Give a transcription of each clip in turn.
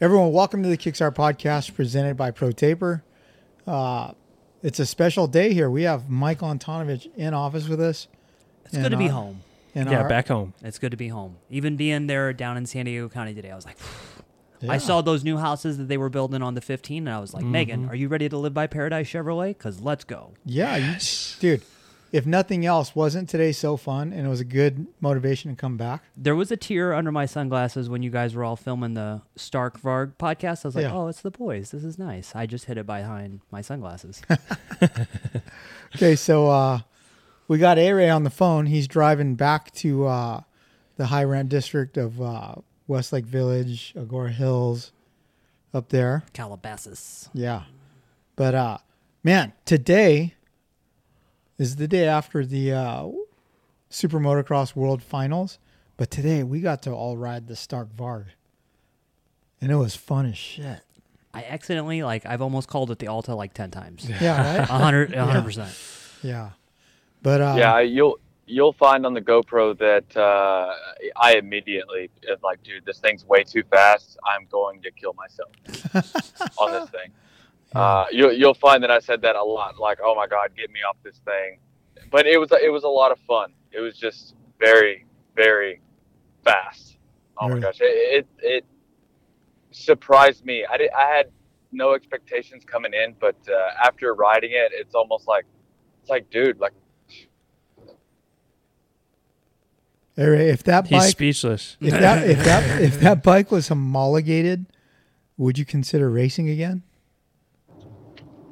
Everyone, welcome to the Kickstart podcast presented by ProTaper. Uh, it's a special day here. We have Mike Antonovich in office with us. It's good to be home. And yeah, our- back home. It's good to be home. Even being there down in San Diego County today, I was like, Yeah. I saw those new houses that they were building on the 15, and I was like, Megan, Mm-hmm. are you ready to live by Paradise Chevrolet? Because let's go. Yeah, you, dude. If nothing else, wasn't today so fun and it was a good motivation to come back? There was a tear under my sunglasses when you guys were all filming the Stark Varg podcast. I was like, Yeah. oh, it's the boys. This is nice. I just hid it behind my sunglasses. Okay, so uh, we got A Ray on the phone. He's driving back to uh, the high rent district of uh, Westlake Village, Agoura Hills, up there. Calabasas. Yeah. But uh man, today is the day after the uh Super Motocross World Finals, but today we got to all ride the Stark Varg. And it was fun as shit. I accidentally, like, I've almost called it the Alta like 10 times. Yeah, right? 100, 100%. yeah. But uh yeah, you'll you'll find on the GoPro that uh, I immediately am like, dude, this thing's way too fast. I'm going to kill myself on this thing. Uh, you'll you'll find that I said that a lot. Like, oh my god, get me off this thing. But it was it was a lot of fun. It was just very very fast. Oh my gosh, it, it it surprised me. I did I had no expectations coming in, but uh, after riding it, it's almost like it's like, dude, like if that He's speechless. if that if that if that bike was homologated, would you consider racing again?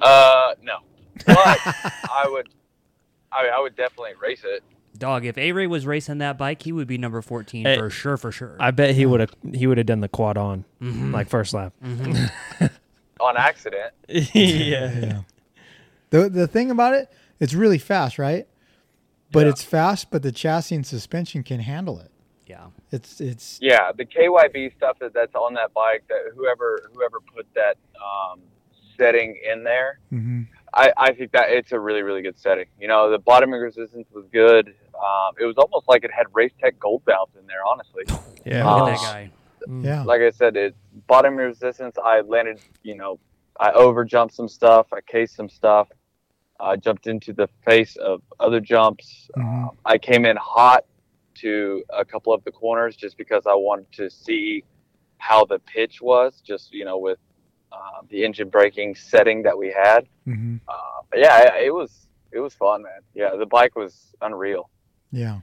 Uh, no, but I would, I mean, I would definitely race it. Dog, if A Ray was racing that bike, he would be number 14 Hey, for sure, for sure. I bet he would have he would have done the quad on Mhm. like first lap. on accident. yeah. Yeah. The the thing about it, it's really fast, right? But Yeah. it's fast, but the chassis and suspension can handle it. yeah. It's it's Yeah, the KYB stuff that that's on that bike. That whoever whoever put that um, setting in there, mhm. I, I think that it's a really really good setting. You know, the bottoming resistance was good. Um, it was almost like it had Race Tech gold valves in there. Honestly, Yeah. Look at that guy. yeah. like I said, it bottoming resistance. I landed. You know, I over jumped some stuff. I cased some stuff. I jumped into the face of other jumps. Mhm. I came in hot to a couple of the corners just because I wanted to see how the pitch was, just you know, with uh, the engine braking setting that we had. Mhm. Uh, but yeah, it, it was it was fun, man. Yeah, the bike was unreal. Yeah.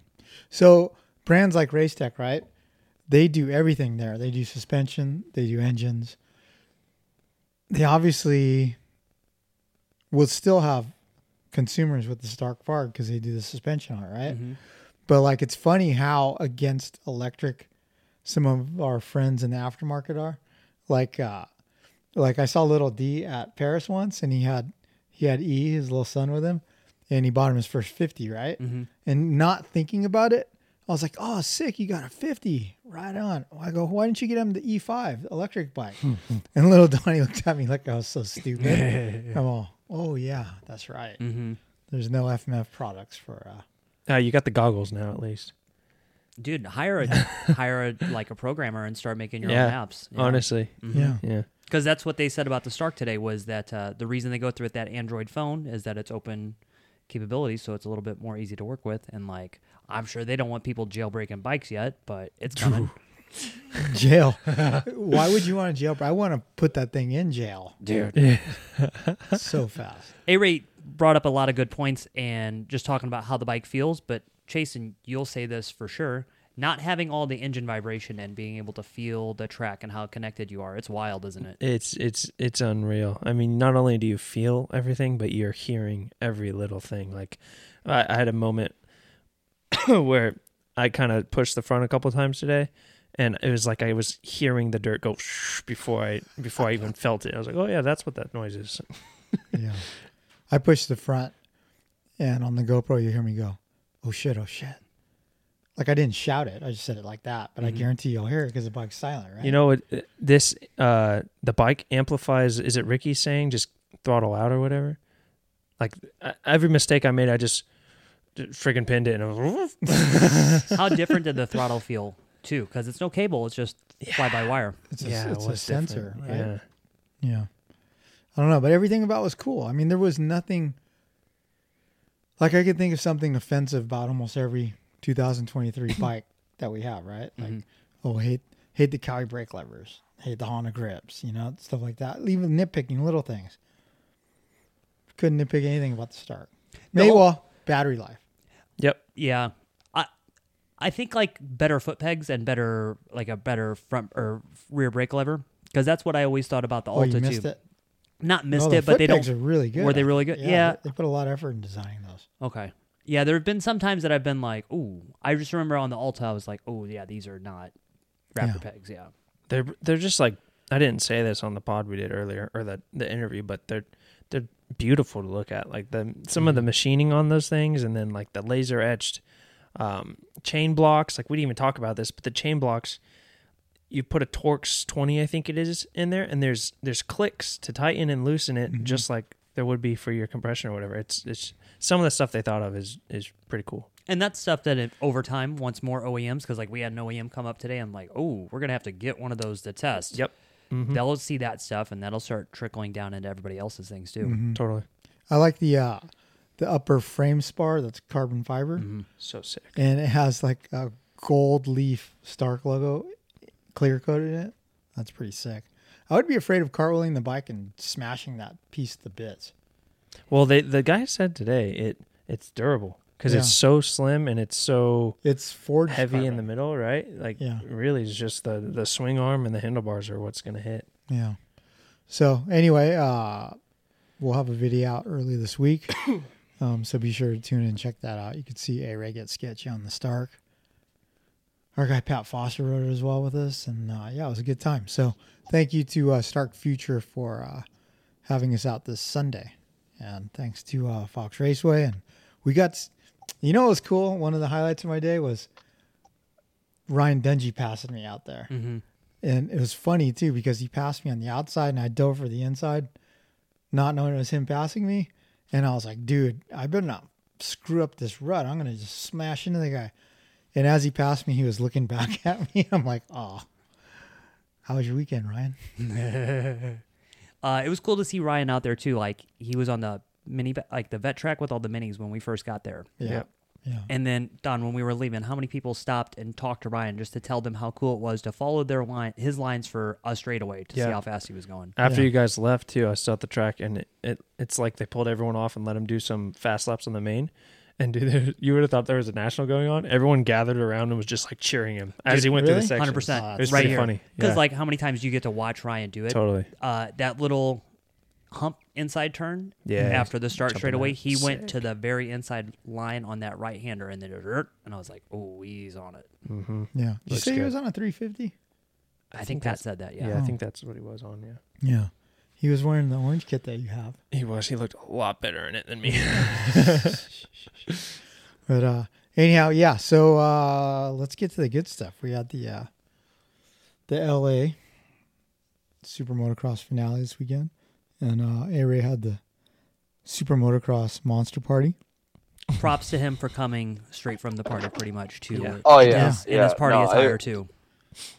So brands like Race Tech, right? They do everything there. They do suspension, they do engines. They obviously will still have consumers with the Stark Varg because they do the suspension on it, right? Mhm. But like it's funny how against electric some of our friends in the aftermarket are. Like uh like I saw little D at Paris once and he had he had E, his little son with him, and he bought him his first fifty, right? Mhm. And not thinking about it, I was like, Oh, sick, you got a fifty. Right on. I go, why didn't you get him the E five electric bike? and little Donnie looked at me like I was so stupid. I'm all, oh yeah, that's right. Mhm. There's no FMF products for uh Uh, you got the goggles now at least. Dude, hire a hire a, like a programmer and start making your Yeah, own apps. Honestly. yeah. Yeah. Because that's what they said about the Stark today was that uh, the reason they go through with that Android phone is that it's open capabilities, so it's a little bit more easy to work with. And like, I'm sure they don't want people jailbreaking bikes yet, but it's coming, jail. Why would you want to jail? I want to put that thing in jail dude. so fast. A Ray brought up a lot of good points and just talking about how the bike feels, but Chasen, you'll say this for sure. Not having all the engine vibration and being able to feel the track and how connected you are, it's wild, isn't it? It's it's it's unreal. I mean, not only do you feel everything, but you're hearing every little thing. Like, I, I had a moment where I kind of pushed the front a couple times today, and it was like I was hearing the dirt go shh before I before I even felt it. I was like, oh yeah, that's what that noise is. Yeah. I pushed the front, and on the GoPro, you hear me go, "Oh shit! Oh shit!" Like I didn't shout it. I just said it like that. But I guarantee you'll hear it because the bike's silent, right? Mm-hmm. You know what? uh, This uh, the bike amplifies. Is it Ricky saying just throttle out or whatever? Like uh, every mistake I made, I just friggin' pinned it and it was, How different did the throttle feel too? Because it's no cable; it's just fly by wire. it's a, yeah, it's it a sensor, right? Yeah. Yeah. I don't know, but everything about it was cool. I mean, there was nothing like I could think of something offensive about almost every 2023 bike that we have, right? Like, Mhm. oh, hate hate the Cali brake levers, hate the Honda grips, you know, stuff like that. Even nitpicking little things. Couldn't nitpick anything about the start. Maybe No. well, battery life. Yep. Yeah, I I think like better foot pegs and better like a better front or rear brake lever because that's what I always thought about the Oh, Alta too. it. Not missed no, the it, but they pegs don't. are really good. were they really good? Yeah. they, they put a lot of effort in designing those. Okay. Yeah, there have been some times that I've been like, ooh. I just remember on the Alta, I was like, oh yeah, these are not raptor Yeah. pegs. Yeah. They're they're just like I didn't say this on the pod we did earlier or the the interview, but they're they're beautiful to look at. Like the some of the machining on those things, and then like the laser etched um, chain blocks. Like we didn't even talk about this, but the chain blocks. You put a Torx twenty, I think it is, in there, and there's there's clicks to tighten and loosen it, Mhm. just like there would be for your compression or whatever. It's it's some of the stuff they thought of is is pretty cool. And that's stuff that it, over time wants more OEMs because like we had an OEM come up today. I'm like, oh, we're gonna have to get one of those to test. Yep. Mhm. They'll see that stuff and that'll start trickling down into everybody else's things too. Mhm. Totally. I like the uh, the upper frame spar that's carbon fiber. Mhm. So sick. and it has like a gold leaf Stark logo clear coated in it. That's pretty sick. I would be afraid of cartwheeling the bike and smashing that piece to bits. Well, they the guy said today it it's durable because it's so slim and it's so It's forged heavy in the middle, right? Like, Yeah. really, it's just the the swing arm and the handlebars are what's gonna hit. Yeah. So anyway, uh, we'll have a video out early this week. um, so be sure to tune in and check that out. You can see A Ray get sketchy on the Stark. Our guy Pat Foster wrote it as well with us, and uh, yeah, it was a good time. So thank you to uh, Stark Future for uh, having us out this Sunday, and thanks to uh, Fox Raceway. And we got, you know, what was cool. One of the highlights of my day was Ryan Dungey passing me out there. Mm-hmm. And it was funny too because he passed me on the outside and I dove for the inside, not knowing it was him passing me. And I was like, dude, I better not screw up this rut. I'm gonna just smash into the guy. And as he passed me, he was looking back at me. I'm like, oh, how was your weekend, Ryan? Uh, it was cool to see Ryan out there too. Like he was on the mini, like the vet track with all the minis when we first got there. Yeah. Yep. Yeah. And then Don, when we were leaving, how many people stopped and talked to Ryan just to tell them how cool it was to follow their line, his lines for a straightaway to see how fast he was going. After Yeah. you guys left too, I still at the track, and it, it it's like they pulled everyone off and let him do some fast laps on the main. And dude, there, you would have thought there was a national going on. Everyone gathered around and was just like cheering him as Dude, he went through the section. 100%. Oh, It was right pretty here. funny. Because Yeah, like how many times do you get to watch Ryan do it? totally. Uh, that little hump inside turn Yeah. after the start Jumping straightaway, out. he went to the very inside line on that right hander and then it hurt, and I was like, oh, he's on it. Mm-hmm. Yeah. Did you Looks say he was on a 350? I, think think Pat that's- said that. Yeah, Yeah. I Oh. think that's what he was on. Yeah, Yeah. He was wearing the orange kit that you have. he was. He looked a lot better in it than me. But uh anyhow, yeah. So uh let's get to the good stuff. We had the uh the LA Super Motocross finale this weekend. And uh A Ray had the Super Motocross Monster Party. Props to him for coming straight from the party, pretty much. To Yeah. Oh in yeah, his, in yeah. his party No, I- too.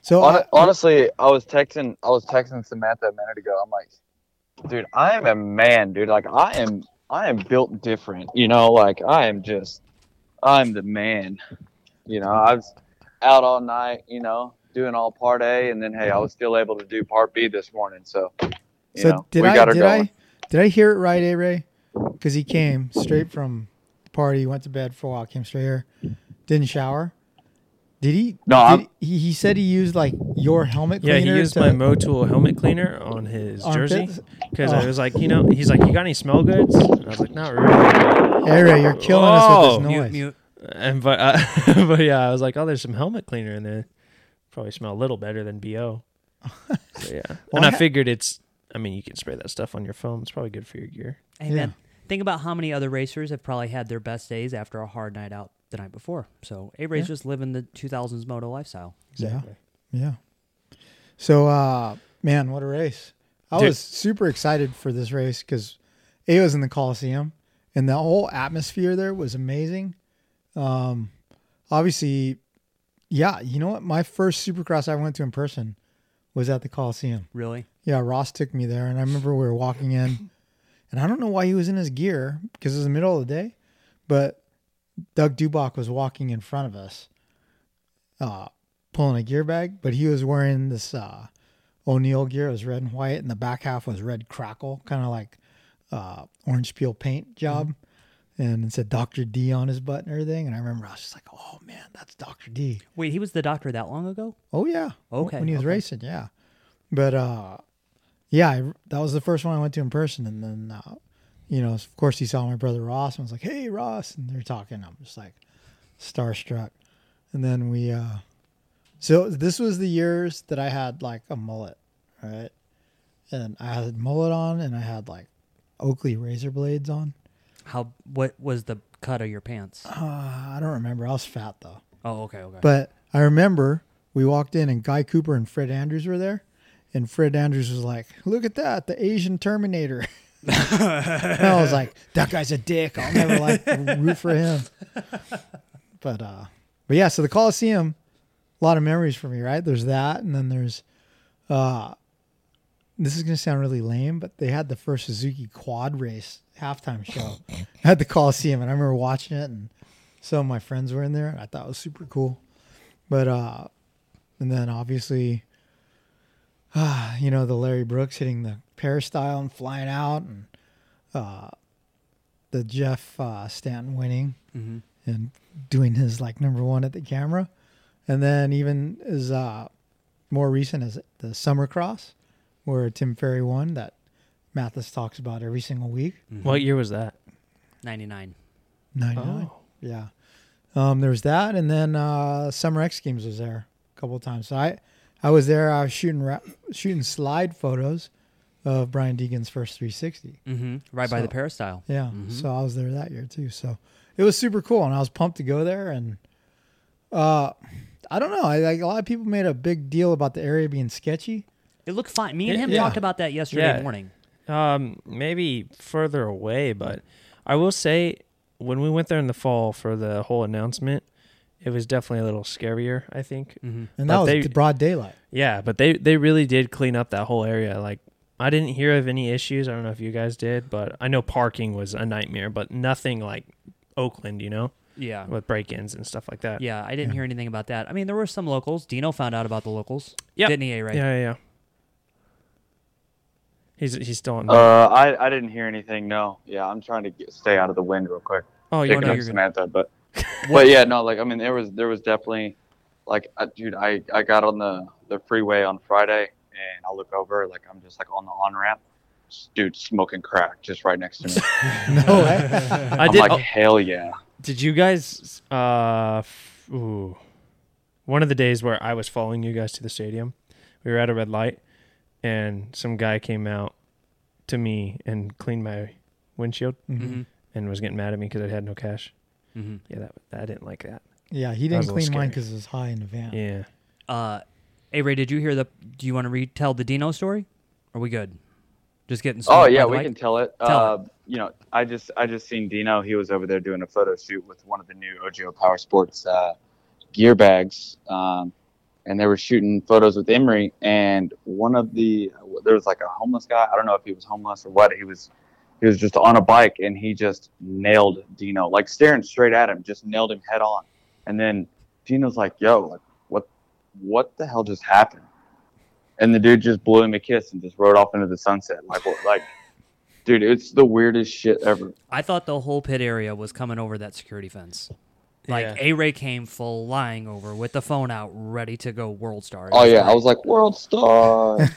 So Hon- uh, honestly, I was texting. I was texting Samantha a minute ago. I'm like, dude, I am a man, dude. Like I am. I am built different. You know, like I am just. I'm the man. You know, I was out all night. You know, doing all part A, and then hey, I was still able to do part B this morning. So, you so know, did I did going. I did I hear it right, A Ray? Because he came straight from the party, went to bed for a while, came straight here, didn't shower. Did he? No, did he, he said he used like your helmet cleaner. yeah, cleaner. he used to my Motul helmet cleaner on his jersey because Oh. I was like, you know, he's like, you got any smell goods? And I was like, not really. A Ray, you're killing us Oh. with this Mute, noise. mute. And but uh, but yeah, I was like, oh, there's some helmet cleaner in there. probably smell a little better than bo. so yeah, Well, and I I, figured it's. I mean, you can spray that stuff on your phone. It's probably good for your gear. Hey Yeah. think about how many other racers have probably had their best days after a hard night out the night before. So A Ray's Yeah. just living the 2000s moto lifestyle. Yeah. Yeah. So, uh, man, what a race! I Dude. was super excited for this race because it was in the Coliseum, and the whole atmosphere there was amazing. Um, obviously, yeah. You know what? My first Supercross I went to in person was at the Coliseum. Really? Yeah, Ross took me there, and I remember we were walking in, and I don't know why he was in his gear because it was the middle of the day, but Doug Dubach was walking in front of us, uh, pulling a gear bag, but he was wearing this uh, O'Neill gear. It was red and white, and the back half was red crackle, kind of like uh, orange peel paint job. And it said Dr. D on his butt and everything. And I remember I was just like, oh man, that's Dr. D. Wait, he was the doctor that long ago? Oh yeah. Okay, When he was okay. racing, yeah. But uh, yeah, I, that was the first one I went to in person, and then uh, you know, of course, he saw my brother Ross and was like, "Hey, Ross," and they're talking. I'm just like starstruck. And then we, uh, so this was the years that I had like a mullet, right? And I had mullet on, and I had like Oakley razor blades on. How what was the cut of your pants? Uh, I don't remember. I was fat though. Oh, okay, okay. But I remember we walked in and Guy Cooper and Fred Andrews were there. And Fred Andrews was like, Look at that, the Asian Terminator. I was like, That guy's a dick. I'll never like root for him. But uh but yeah, so the Coliseum, a lot of memories for me, right? There's that, and then there's uh this is gonna sound really lame, but they had the first Suzuki quad race halftime show at the Coliseum, and I remember watching it and some of my friends were in there and I thought it was super cool. But uh and then obviously uh, you know, the Larry Brooks hitting the peristyle and flying out and uh the Jeff uh Stanton winning Mhm. and doing his like number one at the camera. And then even as uh more recent as the Summer Cross where Tim Ferry won that Matthes talks about every single week. What year was that? 99. 99. Oh. Yeah. Um, there was that, and then uh, Summer X Games was there a couple of times. So I, I was there. I was shooting ra- shooting slide photos of Brian Deegan's first 360. Mm-hmm. Right by the peristyle. Yeah. Mhm. So I was there that year too. So it was super cool, and I was pumped to go there. And uh, I don't know. I, like a lot of people made a big deal about the area being sketchy. It looked fine. Me and him Yeah. talked about that yesterday Yeah. morning. Um, maybe further away, but I will say when we went there in the fall for the whole announcement, it was definitely a little scarier. I think. Mm-hmm. And But that was they- the broad daylight. Yeah, but they they really did clean up that whole area. Like I didn't hear of any issues. I don't know if you guys did, but I know parking was a nightmare, but nothing like Oakland, you know, Yeah. with break-ins and stuff like that. Yeah, I didn't Yeah. hear anything about that. I mean, there were some locals. Dino found out about the locals. Yep. Didn't he, A. Ray? yeah, yeah. yeah. He's he's still on. Uh, I, I didn't hear anything. No. Yeah, I'm trying to get, stay out of the wind real quick. oh, you're you're Picking no, up. Samantha, but but yeah, no. Like I mean, there was there was definitely like uh, dude. I I got on the the freeway on Friday and I look over like I'm just like on the on ramp. Dude, smoking crack just right next to me. No way. I I'm did. like, oh, hell yeah. Did you guys? Uh, f- ooh, one of the days where I was following you guys to the stadium, we were at a red light, and some guy came out to me and cleaned my windshield Mm-hmm. and was getting mad at me because I had no cash. Mm-hmm. Yeah, that, that I didn't like that. Yeah, he didn't a little clean mine because it was high in the van. Yeah. Uh, A. Ray, did you hear the? Do you want to retell the Dino story? Are we good? Just getting. Started. Oh yeah, we bike? can tell it. Tell uh, you know, I just I just seen Dino. He was over there doing a photo shoot with one of the new OGIO Power Sports uh, gear bags, um, and they were shooting photos with Emery. And one of the there was like a homeless guy. I don't know if he was homeless or what. He was he was just on a bike and he just nailed Dino, like staring straight at him, just nailed him head on. And then Dino's like, "Yo, like what what the hell just happened?" And the dude just blew him a kiss and just rode off into the sunset. Like, what, like, dude, it's the weirdest shit ever. I thought the whole pit area was coming over that security fence. Like Yeah. A. Ray came flying over with the phone out, ready to go World Star. Oh yeah, great. I was like, world star.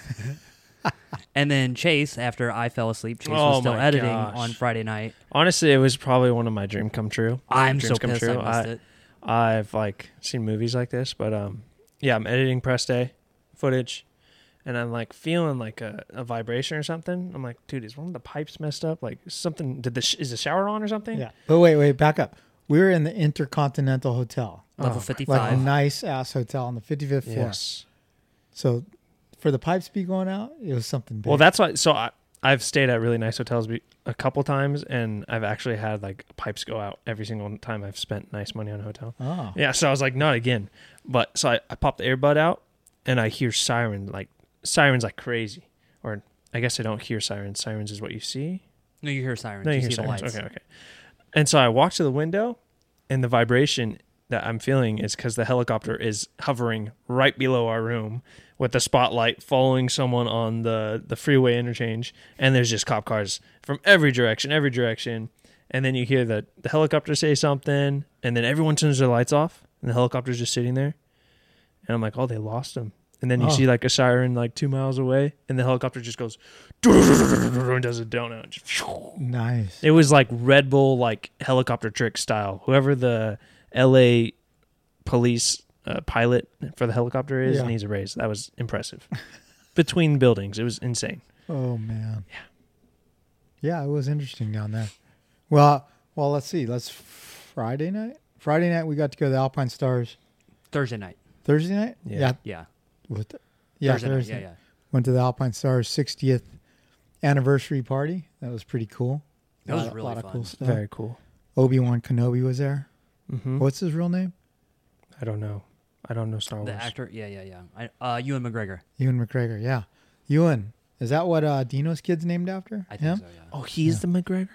And then Chase, after I fell asleep, Chase Oh was still my editing gosh. on Friday night. Honestly, it was probably one of my dream come true. I'm dreams so pissed I missed I, it. I've like seen movies like this, but um, yeah, I'm editing press day footage, and I'm like feeling like a, a vibration or something. I'm like, dude, is one of the pipes messed up? Like something? Did the sh- is the shower on or something? Yeah. But wait, wait, back up. We were in the Intercontinental Hotel, Level Oh, fifty like a nice ass hotel on the 55th floor. Yes. So for the pipes to be going out, it was something big. Well, that's why. So I, I've stayed at really nice hotels a couple times, and I've actually had like pipes go out every single time I've spent nice money on a hotel. oh. Yeah, so I was like, not again. But so I, I popped the earbud out, and I hear sirens like sirens like crazy. Or I guess I don't hear sirens. Sirens is what you see. No, you hear sirens. No, you you hear see sirens. the lights. Okay, okay. And so I walk to the window, and the vibration that I'm feeling is because the helicopter is hovering right below our room with the spotlight following someone on the the freeway interchange, and there's just cop cars from every direction, every direction. And then you hear the the helicopter say something, and then everyone turns their lights off, and the helicopter's just sitting there. And I'm like, oh, they lost him. And then you Oh. see like a siren like two miles away, and the helicopter just goes and does a donut. Just Nice. it was like Red Bull, like helicopter trick style. Whoever the L.A. police uh, pilot for the helicopter is Yeah. he's a raise. That was impressive. Between buildings, it was insane. Oh man. Yeah. Yeah, it was interesting down there. Well, well, let's see. Let's Friday night. Friday night we got to go to the Alpinestars. Thursday night. Thursday night. Yeah. Yeah. With the, yeah, Thursday, Thursday. night. Yeah, yeah. Went to the Alpinestars 60th anniversary party. That was pretty cool. That was lot, really lot of cool stuff. Very cool. Obi Wan Kenobi was there. Hmm What's his real name? I don't know. I don't know Star Wars. The actor. Yeah, yeah, yeah. I, uh, Ewan McGregor. Ewan McGregor. Yeah, Ewan. Is that what uh, Dino's kid's named after? I think Him? so. Yeah. Oh, he's the McGregor.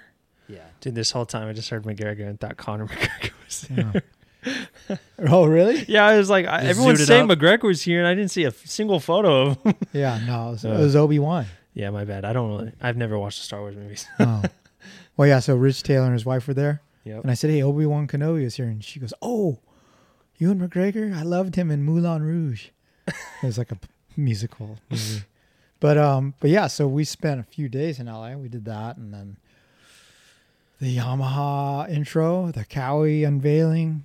Yeah. Dude, this whole time I just heard McGregor and thought Conor McGregor was. Yeah. oh, really? Yeah, I was like, I, everyone's saying up. McGregor was here, and I didn't see a f- single photo of him. Yeah, no, it was, Uh. was Obi Wan. yeah, my bad. I don't really. I've never watched the Star Wars movies. Oh. well, yeah. So Rich Taylor and his wife were there, yep. and I said, "Hey, Obi Wan Kenobi is here," and she goes, "Oh, Ewan McGregor. I loved him in Moulin Rouge." it was like a musical movie, but um, but yeah. So we spent a few days in LA. We did that, and then the Yamaha intro, the Cowie unveiling,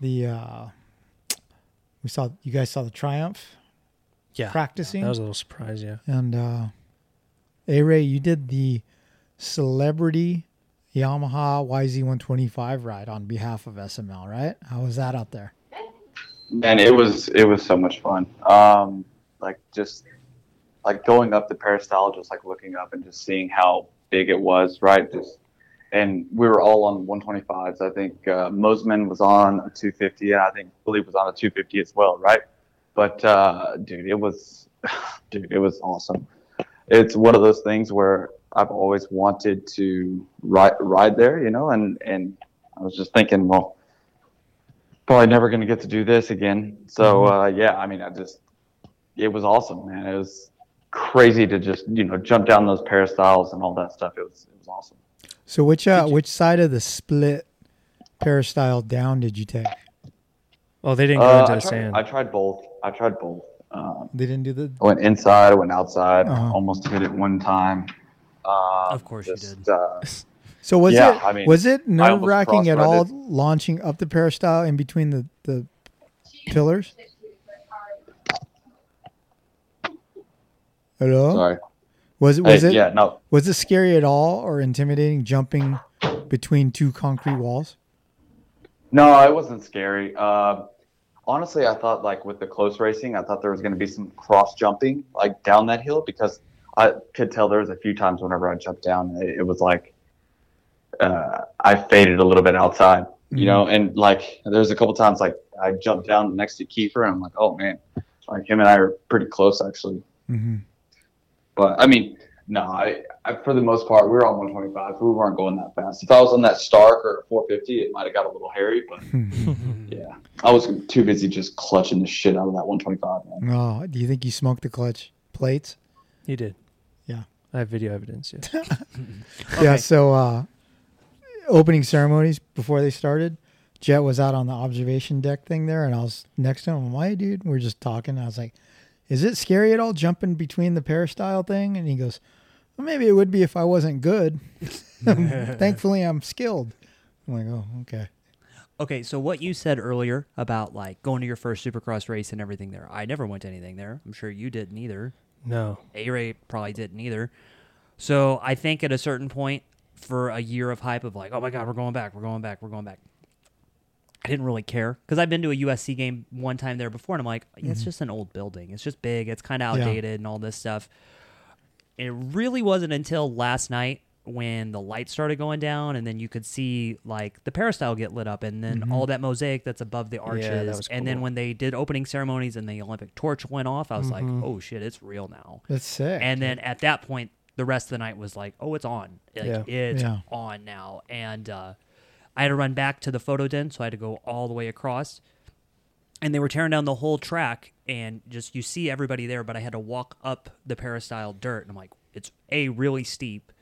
the uh, we saw you guys saw the Triumph Yeah, practicing. that was a little surprise. Yeah. And uh A Ray, you did the celebrity Yamaha YZ125 ride on behalf of SML, right? How was that out there? Man, it was it was so much fun. Um, like just like going up the peristyle, just like looking up and just seeing how big it was, right? Just and we were all on 125s. I think uh, Mosiman was on a 250, and I think Billy was on a 250 as well, right? But uh, dude, it was dude, it was awesome. It's one of those things where I've always wanted to ride ride there, you know, and and I was just thinking, well, probably never going to get to do this again. So uh, yeah, I mean, I just it was awesome, man. It was crazy to just you know jump down those peristyles and all that stuff. It was it was awesome. So which uh, which side of the split peristyle down did you take? Oh, they didn't go Uh, into I, the tried, sand. I tried both. I tried both. Um, They didn't do the I went inside. I went outside. Uh-huh. Almost hit it one time. Um, Of course you did. Uh, So was Yeah, it I mean, was it nerve almost wracking at all launching up the peristyle in between the, the pillars? Hello? sorry. Was it Hey, was it yeah, no. was it scary at all or intimidating jumping between two concrete walls? No, it wasn't scary. Uh, honestly, I thought like with the close racing, I thought there was going to be some cross jumping like down that hill because I could tell there was a few times whenever I jumped down, it, it was like uh, I faded a little bit outside, you know, and like there's a couple times like I jumped down next to Kiefer and I'm like, oh man, like him and I are pretty close actually. Mm-hmm. But I mean, no, I, I for the most part we were on 125. We weren't going that fast. If I was on that Stark or 450, it might have got a little hairy. But yeah, I was too busy just clutching the shit out of that 125. Man. Oh, do you think you smoked the clutch plates? he did. Yeah. I have video evidence. Yeah. Yeah. So uh, opening ceremonies before they started, Jett was out on the observation deck thing there, and I was next to him. Why, dude? We are just talking. I was like, "Is it scary at all jumping between the peristyle thing?" And he goes, well, "Maybe it would be if I wasn't good. Thankfully, I'm skilled." I'm like, "Oh, okay." Okay, so what you said earlier about like going to your first Supercross race and everything there, I never went to anything there. I'm sure you didn't either. No. A Ray probably didn't either. So I think at a certain point, for a year of hype of like, oh my god, we're going back, we're going back, we're going back. I didn't really care because I've been to a USC game one time there before, and I'm like, yeah, it's mm-hmm. just an old building. It's just big. It's kind of Yeah. outdated and all this stuff. It really wasn't until last night when the lights started going down, and then you could see like the peristyle get lit up, and then all that mosaic that's above the arches. Yeah, that was And then when they did opening ceremonies and the Olympic torch went off, I was like, oh shit, it's real now. That's sick. And then at that point, the rest of the night was like, oh, it's on. Like, Yeah. It's Yeah. on now. And uh, I had to run back to the photo den, so I had to go all the way across. And they were tearing down the whole track, and just you see everybody there, but I had to walk up the peristyle dirt. And I'm like, it's A, really steep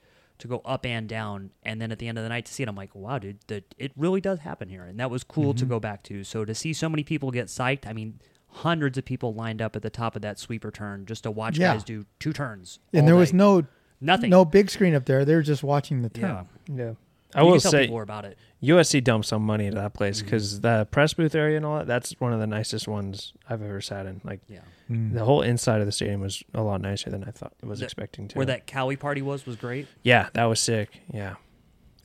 to go up and down. And then at the end of the night to see it, I'm like, wow, dude, the, it really does happen here. And that was cool Mm-hmm. to go back to. So to see so many people get psyched, I mean, hundreds of people lined up at the top of that sweeper turn just to watch Yeah. guys do two turns. and all there was no nothing. no big screen up there. They were just watching the Yeah. turn. Yeah. I I will can tell say people about it. USC dumped some money into that place because the press booth area and all that. That's one of the nicest ones I've ever sat in. Like Yeah. the whole inside of the stadium was a lot nicer than I thought I was The- expecting to. Where that Cowie party was was great. Yeah, that was sick. Yeah.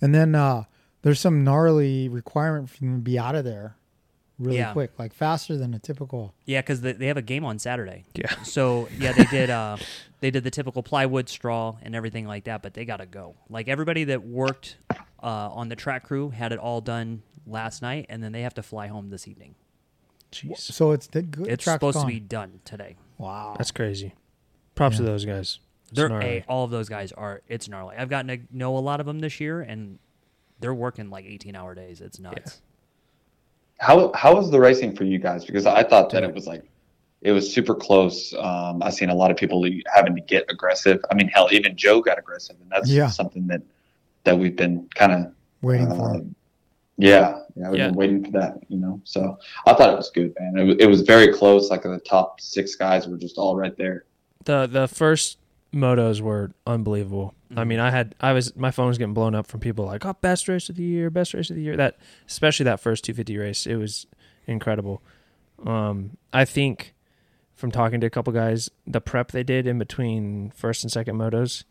And then uh, there's some gnarly requirement for them to be out of there really Yeah. quick, like faster than a typical. Yeah, because they, they have a game on Saturday. Yeah. So yeah, they did. Uh, they did the typical plywood straw and everything like that, but they got to go. Like everybody that worked uh, on the track crew had it all done last night, and then they have to fly home this evening. Jeez. So it's the good. It's track's supposed gone. to be done today. Wow. That's crazy. Props to those guys. It's They're a, all of those guys are. It's gnarly. I've gotten to know a lot of them this year, and they're working like 18 hour days. It's nuts. How how was the racing for you guys? Because I thought that it was like it was super close. Um, I've seen a lot of people having to get aggressive. I mean, hell, even Joe got aggressive, and that's Yeah. something that that we've been kind of Waiting for uh, him. Yeah, yeah, we've Yeah. been waiting for that. You know, so I thought it was good, man. It, was- it was very close. Like the top six guys were just all right there. the the first motos were unbelievable. I mean, I had I was my phone was getting blown up from people like, "Oh, best race of the year, best race of the year." That especially that first 250 race, it was incredible. Um, I think from talking to a couple guys, the prep they did in between first and second motos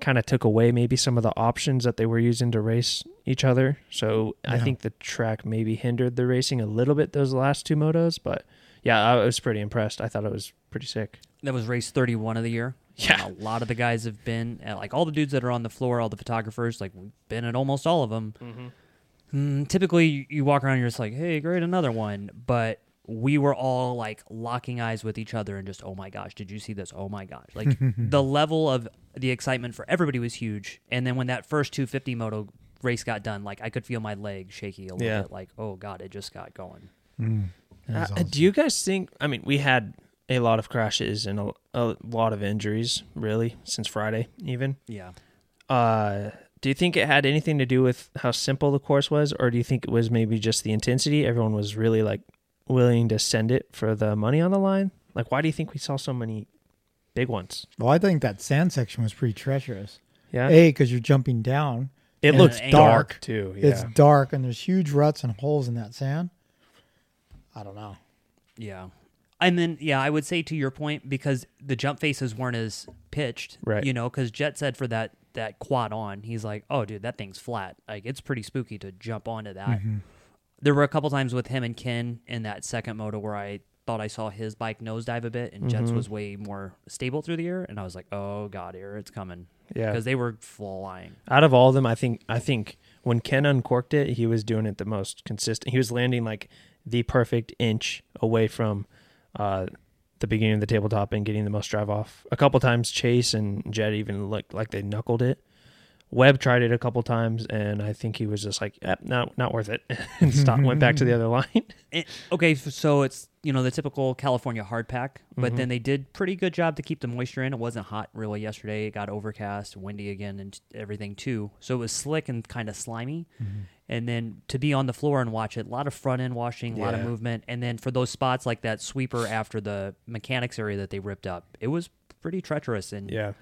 kind of took away maybe some of the options that they were using to race each other. So I think the track maybe hindered the racing a little bit those last two motos, but yeah, I was pretty impressed. I thought it was pretty sick. That was race 31 of the year. Yeah. And a lot of the guys have been, uh, like all the dudes that are on the floor, all the photographers, like we've been at almost all of them. Mm, typically, you, you walk around, you're just like, hey, great, another one. But we were all like locking eyes with each other and just, oh my gosh, did you see this? Oh my gosh. Like the level of the excitement for everybody was huge. And then when that first 250 moto race got done, like I could feel my legs shaky a little Yeah. bit. Like, oh God, it just got going. That was Uh, awesome. Do you guys think? I mean, we had a lot of crashes and a, a lot of injuries, really, since Friday, even. Yeah. Uh, do you think it had anything to do with how simple the course was, or do you think it was maybe just the intensity? Everyone was really like willing to send it for the money on the line. Like, why do you think we saw so many big ones? Well, I think that sand section was pretty treacherous. Yeah, A, because you're jumping down. it looks dark, dark. too. Yeah, It's dark and there's huge ruts and holes in that sand. I don't know. Yeah. And then, yeah, I would say to your point, because the jump faces weren't as pitched, Right. You know, because Jett said for that that quad on, he's like, "Oh, dude, that thing's flat. Like, it's pretty spooky to jump onto that." Mm-hmm. There were a couple times with him and Ken in that second moto where I thought I saw his bike nosedive a bit, and Jett's mm-hmm. was way more stable through the air, and I was like, "Oh God, here it's coming," yeah. because they were flying. out of all of them, I think I think when Ken uncorked it, he was doing it the most consistent. He was landing like the perfect inch away from uh, the beginning of the tabletop and getting the most drive off. A couple times, Chase and Jett even looked like they knuckled it. Webb tried it a couple times, and I think he was just like, eh, "Not not worth it," and stopped. went back to the other line. Okay, so it's you know the typical California hard pack, but Mm-hmm. then they did pretty good job to keep the moisture in. It wasn't hot really yesterday. It got overcast, windy again, and everything too. So it was slick and kind of slimy. Mm-hmm. And then to be on the floor and watch it, a lot of front end washing, a lot of movement, and then for those spots like that sweeper after the mechanics area that they ripped up, it was pretty treacherous. And yeah,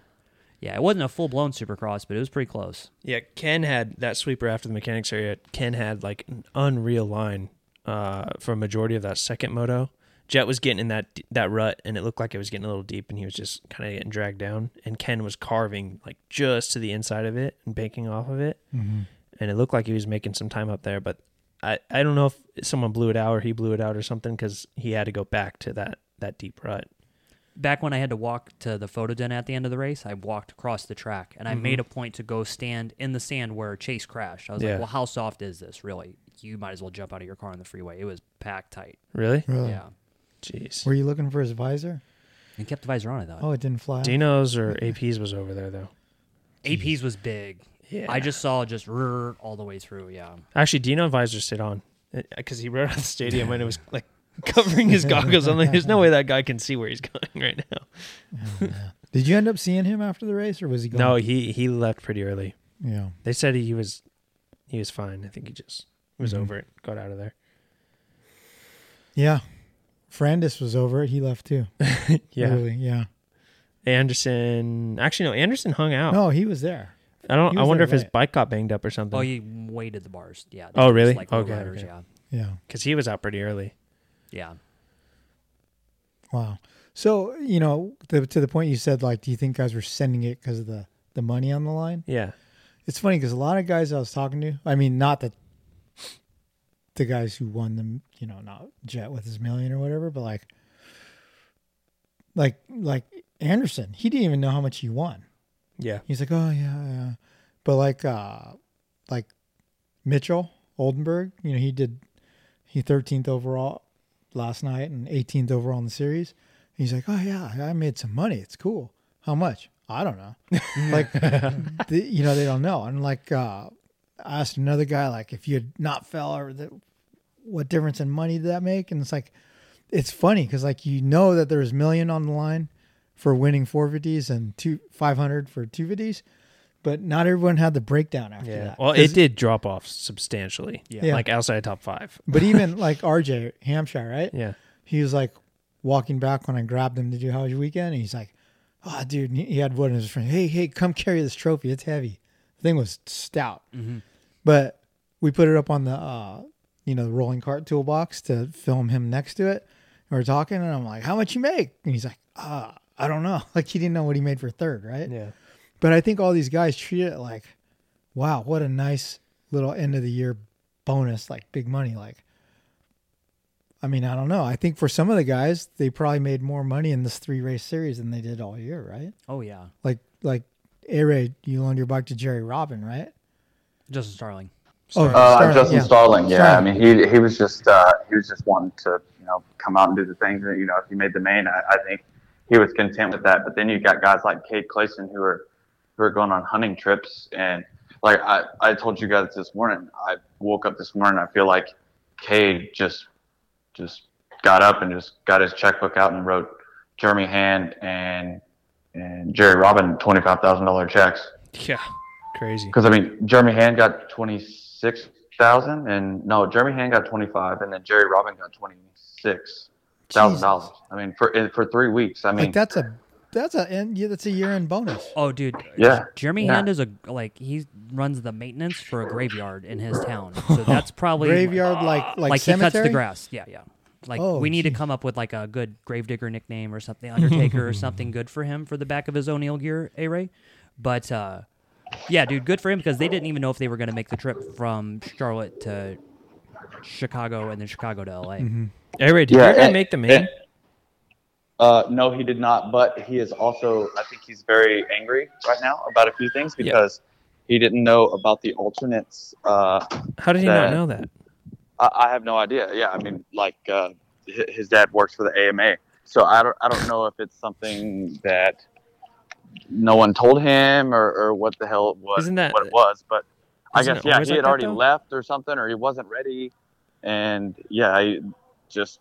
Yeah, it wasn't a full blown supercross, but it was pretty close. Yeah, Ken had that sweeper after the mechanics area. Ken had like an unreal line uh, for a majority of that second moto. Jett was getting in that that rut, and it looked like it was getting a little deep, and he was just kind of getting dragged down. And Ken was carving like just to the inside of it and banking off of it, Mm-hmm. and it looked like he was making some time up there. But I I don't know if someone blew it out or he blew it out or something because he had to go back to that that deep rut. Back when I had to walk to the photo den at the end of the race, I walked across the track and I Mm-hmm. made a point to go stand in the sand where Chase crashed. I was Yeah. like, well, how soft is this, really? You might as well jump out of your car on the freeway. It was packed tight. Really? Really? Yeah. Jeez. Were you looking for his visor? He kept the visor on, I thought. Oh, it didn't fly. Dino's or AP's was over there though. AP's was big. Yeah. I just saw just rrr all the way through. Yeah. Actually, Dino visor stayed on eh, because he rode out of the stadium and it was like covering his goggles. I'm like, there's no way that guy can see where he's going right now. Oh, Did you end up seeing him after the race, or was he gone? No, he he left pretty early. Yeah. They said he was he was fine. I think he just was Mhm. over it, got out of there. Yeah. Frandis was over it. He left too. Yeah, Literally, yeah. Anderson. Actually, no, Anderson hung out. No, he was there. I don't. I wonder there if his bike got banged up or something. Oh, he weighted the bars. Yeah. Oh, really? Like low Okay, riders, okay. Yeah. Yeah. because he was out pretty early. Yeah. Wow. So you know, the, to the point you said, like, do you think guys were sending it because of the the money on the line? Yeah, It's funny because a lot of guys I was talking to, I mean, not that the guys who won them, you know, not Jett with his million or whatever, but like, like, like Anderson, he didn't even know how much he won. yeah, He's like, oh yeah, yeah. But like, uh, like Mitchell Oldenburg, you know, he did he 13th overall last night and 18th overall in the series. He's like, oh yeah, I made some money. It's cool. How much? I don't know. like, the, you know, they don't know. And like, uh, I asked another guy, like, if you had not fell or the, what difference in money did that make? And it's like, it's funny because like you know that there's a million on the line for winning 450s and two 500 for 250s, but not everyone had the breakdown after yeah. that. Well, it did drop off substantially. Yeah. Yeah. like outside top five. But even like RJ Hampshire, right? Yeah, He was like walking back when I grabbed him to do how was your weekend, and he's like, "Oh, dude," he had one of his friends. Hey, hey, come carry this trophy. It's heavy. The thing was stout, Mm-hmm. but we put it up on the uh, you know the rolling cart toolbox to film him next to it. And we're talking, and I'm like, "How much you make?" And he's like, "Ah, I don't know." Like he didn't know what he made for third, right? yeah, But I think all these guys treat it like, wow, what a nice little end of the year bonus, like big money. Like, I mean, I don't know. I think for some of the guys, they probably made more money in this three race series than they did all year, right? Oh, yeah. Like, like A Ray, you loaned your bike to Jerry Robin, right? Justin Starling. Oh, Uh, Starling, Justin yeah. Starling, yeah. Starling. I mean, he he was just uh, he was just wanting to you know come out and do the things that you know if he made the main, I, I think he was content with that. But then you got guys like Cade Clason who are who are going on hunting trips, and like I I told you guys this morning, I woke up this morning, I feel like Cade just just got up and just got his checkbook out and wrote Jeremy Hand and and Jerry Robin twenty five thousand dollar checks. yeah. Crazy. Because I mean, Jeremy Hand got twenty six thousand, and no, Jeremy Hand got twenty five, and then Jerry Robin got twenty six thousand dollars. I mean, for for three weeks. I mean, Like that's a that's a end. Yeah, that's a year end bonus. Oh, dude. Yeah. Jeremy Yeah. Hand is a like he runs the maintenance for a graveyard in his town, so that's probably Graveyard, like like, Like, he cemetery. cuts the grass. Yeah, yeah. Like Oh, we need to come up with like a good gravedigger nickname or something, Undertaker or something good for him for the back of his O'Neill gear, A Ray. But uh, yeah, dude, good for him because they didn't even know if they were going to make the trip from Charlotte to Chicago and then Chicago to LA. Mm-hmm. Hey, Ray, did Yeah, you and- make the main? and- uh, no, he did not. But he is also, I think, he's very angry right now about a few things Yeah. because he didn't know about the alternates. Uh, How did he not know that? I, I have no idea. Yeah, I mean, like uh, his dad works for the AMA, so I don't I don't know if it's something that no one told him or, or what the hell it was Isn't that- what it was. But I guess yeah, he had that, already though? left or something, or he wasn't ready, and yeah, I just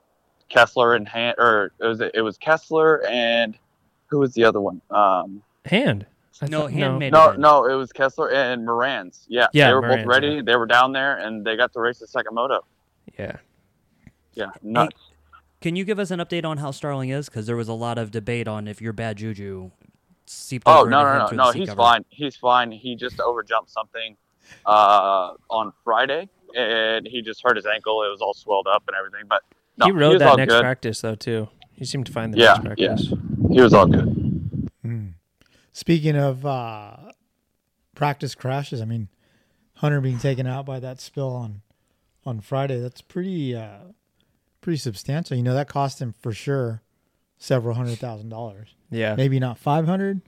Kessler and Hand, or it was it was Kessler and who was the other one? Um, Hand. I No, thought- Hand made no, it. in. no, it was Kessler and Moranz. Yeah, Yeah, they were Moranz, both ready. yeah. They were down there, and they got to race the second moto. Yeah. Yeah, nuts. Can you give us an update on how Starling is? Because there was a lot of debate on if you're bad juju seeped Oh over no into no no no he's cover. fine he's fine he just overjumped something uh, on Friday and he just hurt his ankle it was all swelled up and everything but no, he rode was that next good. practice though too. He seemed to find the Yeah, next yeah. he was all good Mm. Speaking of uh, practice crashes, I mean, Hunter being taken out by that spill on on Friday, that's pretty uh, pretty substantial. You know, that cost him for sure several hundred thousand dollars. Yeah. Maybe not five hundred,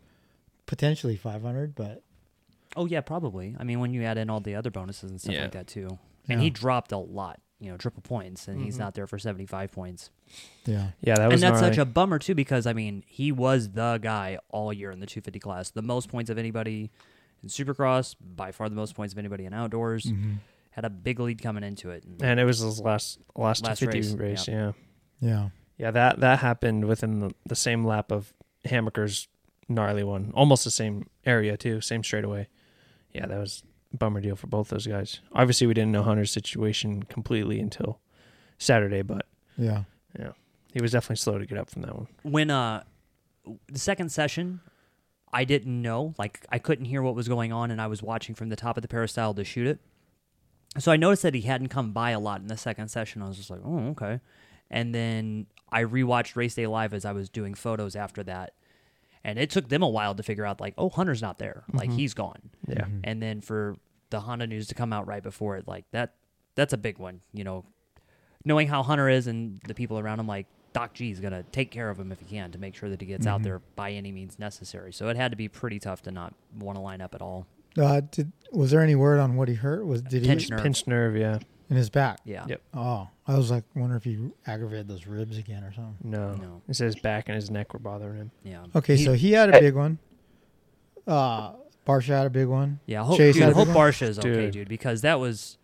potentially five hundred, but Oh yeah, probably. I mean, when you add in all the other bonuses and stuff Yeah. like that too, Yeah. and he dropped a lot. You know, triple points, and he's Mhm. not there for seventy-five points. yeah, Yeah, that was and was that's such a bummer too, because I mean, he was the guy all year in the 250 class, the most points of anybody in Supercross, by far the most points of anybody in outdoors. Mhm. Had a big lead coming into it. And and it was his last last, Last 250 race, race. Yeah. yeah. Yeah, that that happened within the, the same lap of Hammaker's gnarly one, almost the same area too, same straightaway. Yeah, that was a bummer deal for both those guys. Obviously, we didn't know Hunter's situation completely until Saturday, but yeah, Yeah. he was definitely slow to get up from that one. when uh the second session i didn't know like i couldn't hear what was going on and i was watching from the top of the peristyle to shoot it so i noticed that he hadn't come by a lot in the second session i was just like oh okay and then i rewatched race day live as i was doing photos after that and it took them a while to figure out like oh hunter's not there like he's gone Yeah. Mhm. and then for the Honda news to come out right before it, like that, that's a big one. You know, knowing how Hunter is and the people around him, like Doc G is gonna take care of him if he can to make sure that he gets out Mhm. there by any means necessary. So it had to be pretty tough to not want to line up at all. Uh, did was there any word on what he hurt? Was did he Pinched nerve. Pinched nerve, yeah. In his back? Yeah. Yep. Oh, I was like, wonder if he aggravated those ribs again or something. No. No. It says his back and his neck were bothering him. Yeah. Okay, He- so he had a big one. Uh, Barcia had a big one. Yeah, hope, Chase dude, had a hope big one? Barcia is okay, Dude. dude, because that was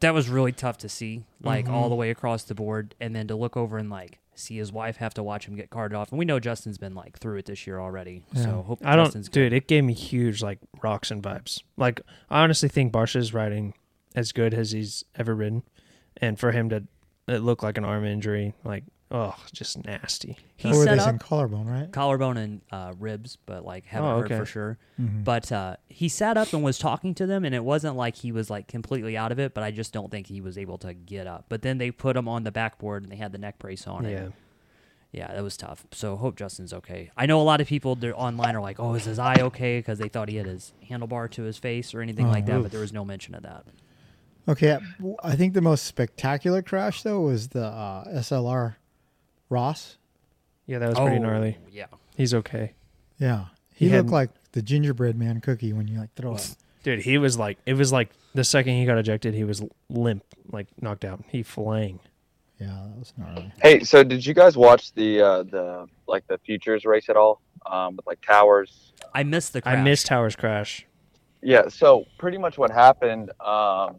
that was really tough to see, like all Mhm. the way across the board, and then to look over and like see his wife have to watch him get carted off. And we know Justin's been like through it this year already, Yeah. so hope I don't, Justin's good. dude. It gave me huge like Roczen vibes. Like I honestly think Barcia's riding as good as he's ever ridden, and for him to it look like an arm injury, like oh, just nasty. He or set up saying collarbone, right? collarbone and uh, ribs, but like haven't Oh, heard for sure. Mhm. But uh, he sat up and was talking to them, and it wasn't like he was like completely out of it. But I just don't think he was able to get up. But then they put him on the backboard and they had the neck brace on. Yeah, And yeah, that was tough. So hope Justin's okay. I know a lot of people online are like, "Oh, is his eye okay?" Because they thought he had his handlebar to his face or anything Oh, like that. oof. But there was no mention of that. Okay, I think the most spectacular crash though was the uh, SLR Ross. yeah, that was pretty Oh, gnarly. Yeah. He's okay, Yeah, he, He looked had- like the gingerbread man cookie when you like throw it. dude. He was like, it was like the second he got ejected, he was limp, like knocked out. He flang. Yeah, that was gnarly. Hey, so did you guys watch the uh, the like the futures race at all? Um, with like towers. I missed the. Crash. I missed Towers crash. Yeah. So pretty much what happened, um,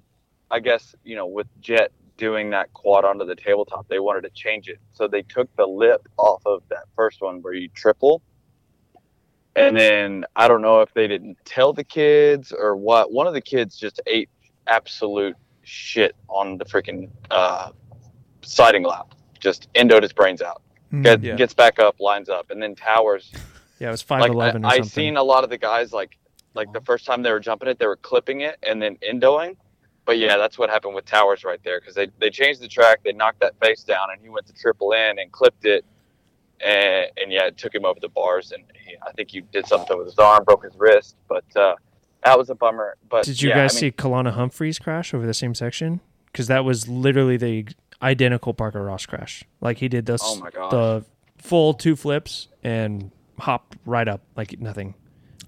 I guess you know, with Jett doing that quad onto the tabletop, they wanted to change it, so they took the lip off of that first one where you triple. And then I don't know if they didn't tell the kids or what. One of the kids just ate absolute shit on the freaking uh, siding lap. Just endoed his brains out. Mm. Get, Yeah. Gets back up, lines up, and then towers. Yeah, it was five Like eleven I, I seen a lot of the guys like like the first time they were jumping it, they were clipping it and then endoing. But yeah, that's what happened with Towers right there because they, they changed the track, they knocked that face down, and he went to triple in and clipped it, and, and yeah, it took him over the bars, and he, I think he did something with his arm, broke his wrist, but uh, that was a bummer. But Did you yeah, guys I mean, see Kalana Humphreys crash over the same section? Because that was literally the identical Parker Ross crash. Like he did this, Oh the full two flips and hopped right up like nothing.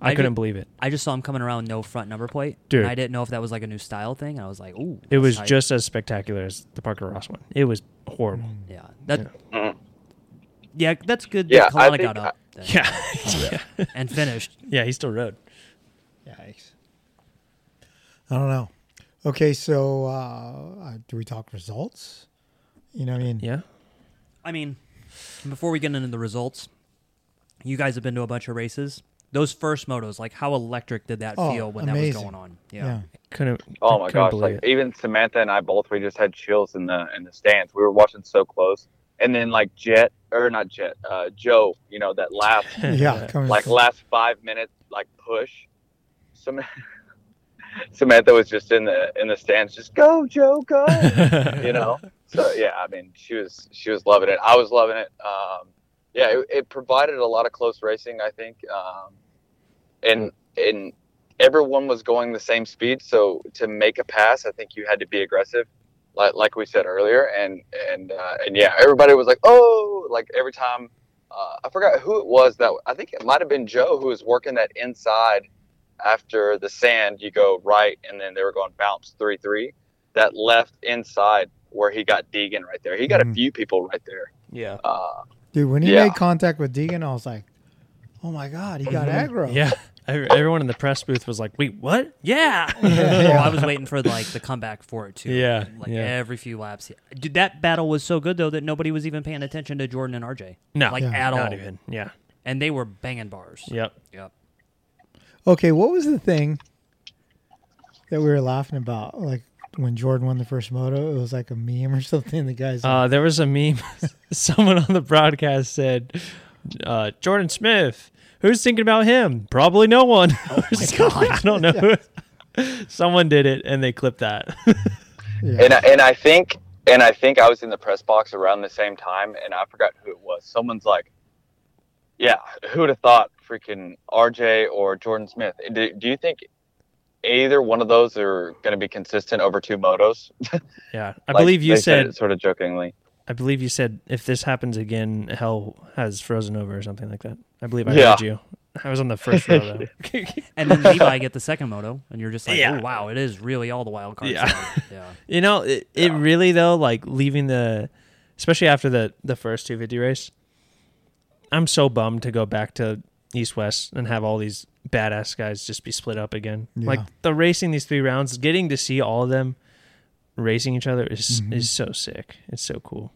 I, I couldn't did- believe it. I just saw him coming around with no front number plate. Dude. And I didn't know if that was like a new style thing. And I was like, ooh. It was tight. just as spectacular as the Parker Ross one. It was horrible. Yeah. That. Mhm. Yeah, that's good. Yeah, that I Kalana think got up then Yeah, yeah, and finished. yeah. He still rode. Yikes. I don't know. Okay, so uh, uh, do we talk results? You know, what I mean, Yeah. I mean, before we get into the results, you guys have been to a bunch of races. Those first motos, like how electric did that Oh, feel when that was going on? yeah. Couldn't. Oh my couldn't gosh! Like it. even Samantha and I both, we just had chills in the in the stands. We were watching so close. and then like Jett or not Jett, uh, Jo, you know that last Yeah, like from- last five minutes like push. Sam- Samantha was just in the in the stands, just go Jo, go. you know. So yeah, I mean, she was she was loving it. I was loving it. Um, yeah, it, it provided a lot of close racing, I think, um, and and everyone was going the same speed. So to make a pass, I think you had to be aggressive, like like we said earlier, and and uh, and yeah, everybody was like, oh, like every time. Uh, I forgot who it was that I think it might have been Jo who was working that inside after the sand. You go right, and then they were going bounce three three. That left inside where he got Deegan right there. He got a Mhm. few people right there. yeah. Uh, Dude, when he Yeah. made contact with Deegan, I was like, oh my God, he got mm-hmm. aggro. Yeah. Everyone in the press booth was like, "Wait, what? Yeah." Oh, I was waiting for like the comeback for it too. Yeah, like yeah. every few laps. Dude, that battle was so good though that nobody was even paying attention to Jordan and RJ. No, like Yeah. at not all. even. Yeah. And they were banging bars. Yep. Yep. Okay, what was the thing that we were laughing about? Like when Jordan won the first moto, it was like a meme or something. The guys, like, Uh, there was a meme. Someone on the broadcast said, uh, "Jordan Smith, who's thinking about him? Probably no one." Oh my god. I don't know. who- Someone did it, and they clipped that. yeah. and I- and I think and I think I was in the press box around the same time, and I forgot who it was. Someone's like, "Yeah, who would have thought freaking RJ or Jordan Smith?" Do, do you think either one of those are going to be consistent over two motos? yeah, I Like, believe you they said. sort of jokingly. I believe you said if this happens again, hell has frozen over or something like that. I believe I Yeah. heard you. I was on the first row though. And then Levi get the second moto, and you're just like, Yeah. oh wow, it is really all the wild cards. Yeah. yeah. You know, it, it Yeah. really though, like leaving the, especially after the the first 250 race. I'm so bummed to go back to East West and have all these badass guys just be split up again. Yeah. Like the racing these three rounds, getting to see all of them racing each other is Mhm. is so sick. It's so cool.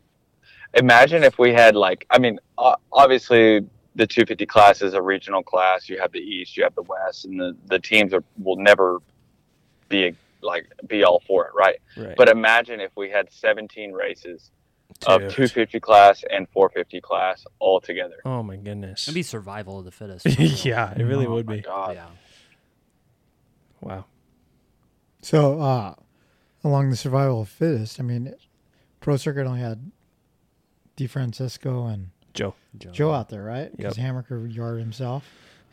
Imagine if we had like, I mean, obviously the 250 class is a regional class. You have the East, you have the West, and the the teams are will never be like be all for it, right? Right. But imagine if we had 17 races of 250 class and 450 class all together. Oh my goodness. It'd be survival of the fittest. yeah, it really Oh would my be. God. Yeah. Wow. So, uh, along the survival of fittest, I mean, Pro Circuit only had DiFrancesco and Jo. Jo out there, right? Because Yep. Hammaker yarded himself.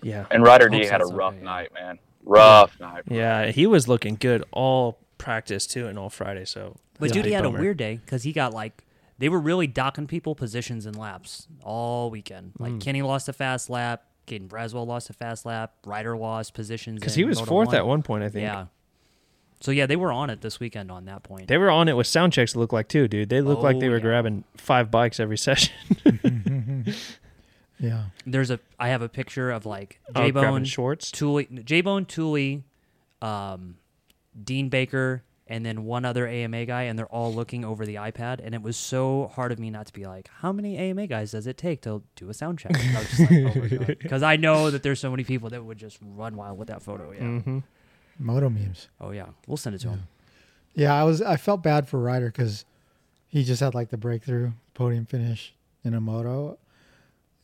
Yeah. And Ryder D had a rough okay, night, man. Rough night. bro. Yeah, he was looking good all practice too and all Friday. So, But dude, he big had a weird day because he got like they were really docking people positions and laps all weekend. Like Mm. Kenny lost a fast lap, Caden Braswell lost a fast lap, Ryder lost positions because he was fourth one. at one point. I think. Yeah. So yeah, they were on it this weekend on that point. They were on it with sound checks. It looked like too, dude. They looked like they Oh, were yeah. grabbing five bikes every session. Yeah. There's a I have a picture of like Oh, J grabbing Bone, Schwartz. Tooley, J Bone, Tooley, um, Dean Baker, and then one other AMA guy, and they're all looking over the iPad. And it was so hard of me not to be like, how many AMA guys does it take to do a sound check? And I like, oh because I know that there's so many people that would just run wild with that photo. Yeah. Mm-hmm. Moto memes. Oh yeah, we'll send it to him. Yeah, I was. I felt bad for Ryder because he just had like the breakthrough podium finish in a moto,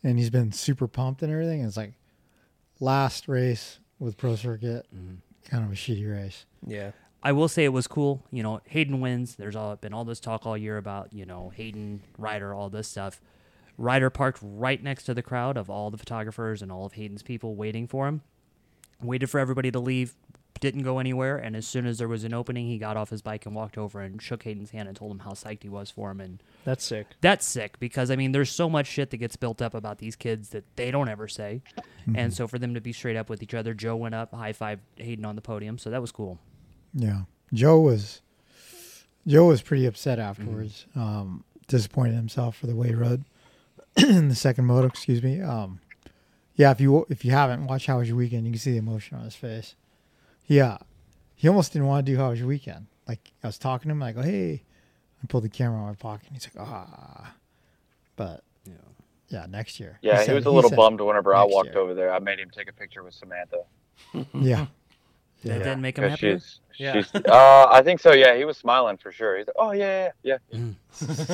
and he's been super pumped and everything. It's like last race with Pro Circuit, Mhm. kind of a shitty race. Yeah. I will say it was cool. You know, Haiden wins. There's all been all this talk all year about you know Haiden, Ryder, all this stuff. Ryder parked right next to the crowd of all the photographers and all of Haiden's people waiting for him. Waited for everybody to leave. Didn't go anywhere. And as soon as there was an opening, he got off his bike and walked over and shook Haiden's hand and told him how psyched he was for him. And That's sick. that's sick because I mean, there's so much shit that gets built up about these kids that they don't ever say. Mm-hmm. And so for them to be straight up with each other, Jo went up, high five Haiden on the podium. So that was cool. Yeah, Jo was Jo was pretty upset afterwards. Um, disappointed himself for the way he rode in the second moto. Excuse me. Um, yeah, if you if you haven't watched How Was Your Weekend, you can see the emotion on his face. Yeah, he almost didn't want to do How Was Your Weekend. Like I was talking to him, I go, "Hey," I pulled the camera out of my pocket. and He's like, "Ah," but Yeah. yeah, next year. Yeah, he, said- was a little said- bummed whenever I walked year. over there. I made him take a picture with Samantha. Yeah, That didn't make him happy. she's, Yeah. she's uh, I think so. Yeah, he was smiling for sure. He's like, oh yeah, yeah, yeah.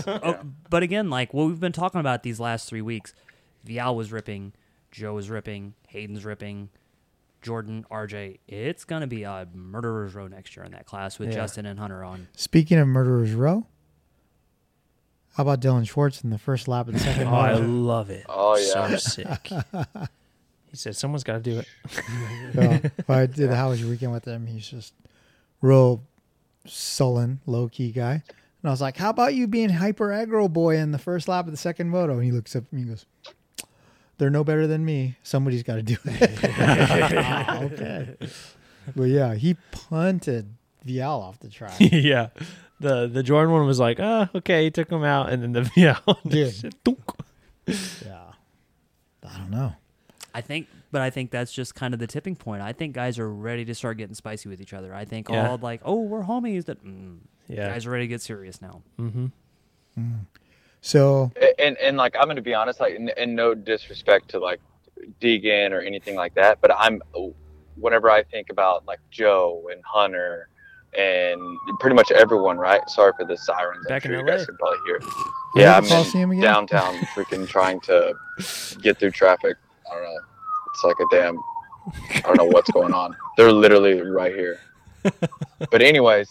Oh, but again, like what we've been talking about these last three weeks, Vial was ripping, Joe was ripping, Haiden's ripping, Jordan, RJ. It's gonna be a murderer's row next year in that class with Yeah. Justin and Hunter on. Speaking of Murderers Row, how about Dylan Schwartz in the first lap of the second Oh, I love it. Oh, yeah. So sick. He said, someone's got to do it. well, I did How Was Your Weekend with him. He's just real sullen, low key guy. And I was like, How about you being hyper aggro boy in the first lap of the second moto? And he looks up at me and goes, They're no better than me. Somebody's got to do it. okay. But yeah, he punted Vial off the track. yeah. The the Jordan one was like, ah, okay, he took him out, and then the yeah, Dude. yeah. I don't know. I think, but I think that's just kind of the tipping point. I think guys are ready to start getting spicy with each other. I think Yeah. all like, oh, we're homies. That mm, Yeah. guys are ready to get serious now. Mm-hmm. Mm. So, and and like I'm gonna be honest, like, and, and no disrespect to like Deegan or anything like that, but I'm whenever I think about like Jo and Hunter and pretty much everyone, right? Sorry for the sirens. Back I'm in sure you guys can probably hear. Where Yeah, I'm in downtown, freaking trying to get through traffic. I don't know. It's like a damn. I don't know what's going on. They're literally right here. But anyways,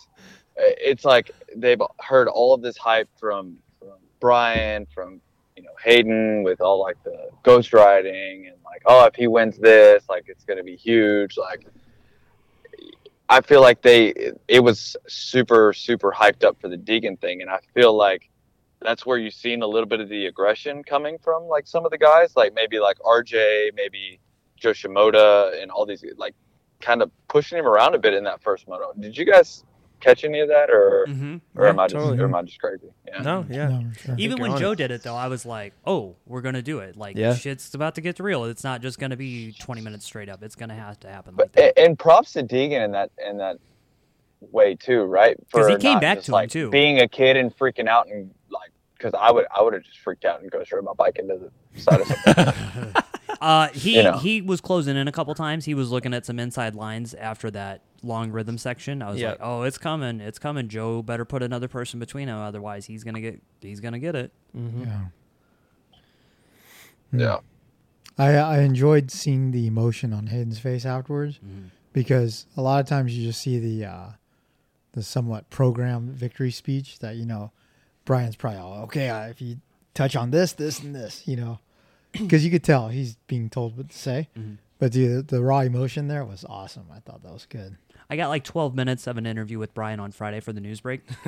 it's like they've heard all of this hype from, from Brian, from you know Haiden with all like the ghost riding and like oh if he wins this like it's gonna be huge like I feel like they it was super super hyped up for the Deegan thing and I feel like that's where you've seen a little bit of the aggression coming from like some of the guys like maybe like RJ maybe Jo Shimoda and all these like kind of pushing him around a bit in that first moto did you guys catch any of that or Mm-hmm. or am Yeah, I just totally. or am I just crazy yeah No, yeah. no, sure. Even when on Jo did it, though, I was like, "Oh, we're gonna do it! Like, Yeah. shit's about to get real. It's not just gonna be 20 minutes straight up. It's gonna have to happen But like that." and props to Deegan in that in that way too, right because he came back just, to him, like, too. Being a kid and freaking out and like, because I would I would have just freaked out and go straight my bike into the side of something. Uh, he you know. he was closing in a couple times. He was looking at some inside lines after that long rhythm section. I was Yeah. like, "Oh, it's coming! It's coming! Jo better put another person between them, otherwise he's gonna get he's gonna get it." Mm-hmm. Yeah. yeah, I I enjoyed seeing the emotion on Haiden's face afterwards Mm-hmm. because a lot of times you just see the uh, the somewhat programmed victory speech that you know Brian's probably all okay uh, if you touch on this this and this you know because you could tell he's being told what to say Mhm. but the the raw emotion there was awesome I thought that was good I got like 12 minutes of an interview with Brian on Friday for the news break.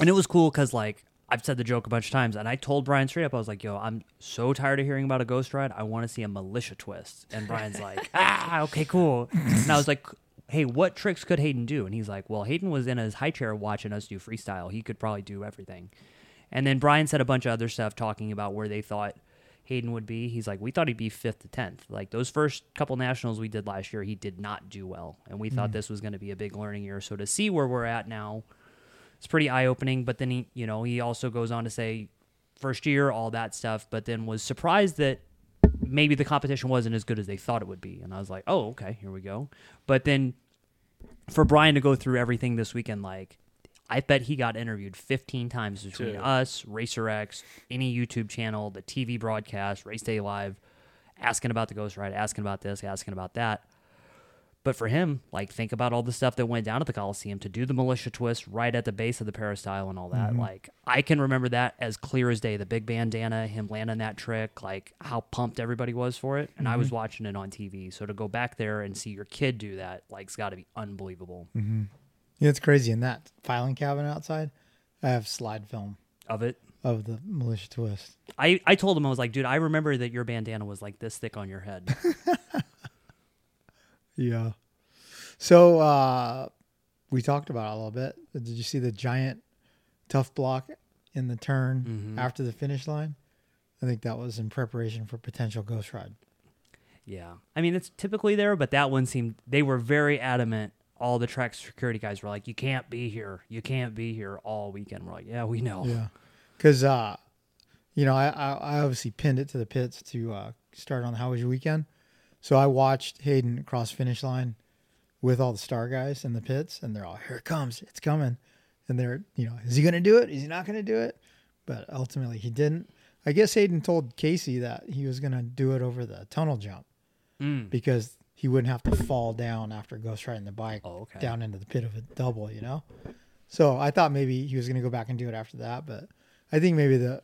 and it was cool because, like, I've said the joke a bunch of times, and I told Brian straight up, I was like, yo, I'm so tired of hearing about a ghost ride. I want to see a Mulisha twist. And Brian's like, ah, okay, cool. And I was like, hey, what tricks could Haiden do? And he's like, well, Haiden was in his high chair watching us do freestyle. He could probably do everything. And then Brian said a bunch of other stuff talking about where they thought Haiden would be. He's like, we thought he'd be fifth to tenth. Like those first couple nationals we did last year, he did not do well, and we thought mm. this was going to be a big learning year. So to see where we're at now, it's pretty eye opening. But then he, you know, he also goes on to say, first year, all that stuff, but then was surprised that maybe the competition wasn't as good as they thought it would be. And I was like, oh, okay, here we go. But then for Brian to go through everything this weekend, like I bet he got interviewed 15 times between Dude. us, Racer X, any YouTube channel, the TV broadcast, Race Day Live, asking about the Ghost Ride, asking about this, asking about that. But for him, like think about all the stuff that went down at the Coliseum to do the Mulisha twist right at the base of the peristyle and all that. Like I can remember that as clear as day. The big bandana, him landing that trick, like how pumped everybody was for it. And I was watching it on TV. So to go back there and see your kid do that, like it's got to be unbelievable Mm-hmm. yeah it's crazy in that filing cabinet outside I have slide film of it. of the Mulisha twist I, I told him I was like, dude, I remember that your bandana was like this thick on your head. Yeah. So uh, we talked about it a little bit. Did you see the giant tough block in the turn after the finish line? I think that was in preparation for potential ghost ride. yeah, I mean it's typically there, but that one seemed they were very adamant. All the track security guys were like, "You can't be here. You can't be here all weekend." We're like, "Yeah, we know." Yeah. Because, uh, you know, I, I, I obviously pinned it to the pits to uh, start on How Was Your Weekend. So I watched Haiden cross finish line with all the star guys in the pits, and they're all, "Here it comes, it's coming," and they're, you know, is he going to do it? Is he not going to do it? But ultimately, he didn't. I guess Haiden told Casey that he was going to do it over the tunnel jump Mm. because he wouldn't have to fall down after ghost riding the bike Oh, okay. down into the pit of a double, you know. So I thought maybe he was going to go back and do it after that, but I think maybe the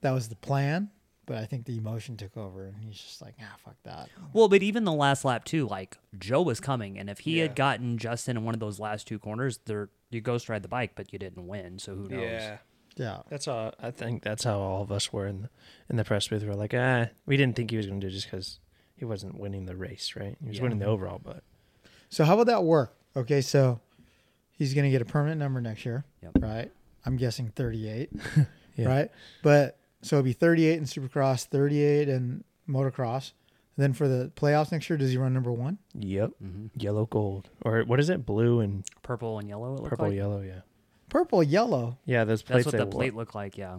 that was the plan. But I think the emotion took over, and he's just like, ah, fuck that. Well, but even the last lap too, like Jo was coming, and if he Yeah. had gotten Justin in one of those last two corners, there you ghost ride the bike, but you didn't win. So who knows? Yeah. Yeah, That's how I think that's how all of us were in the in the press booth. We're like, ah, we didn't think he was going to do it just because he wasn't winning the race, right? He was Yeah. winning the overall, but So how would that work? Okay, so he's going to get a permanent number next year, Yep. right? I'm guessing 38, Yeah. right? But so it'd be 38 in Supercross, 38 in motocross. And then for the playoffs next year, does he run number one? yep, hmm yellow gold or what is it? Blue and Purple and yellow. It looked purple like. yellow. Yeah, Purple, yellow, yeah. Those plates. That's what the wa- plate looked like. Yeah.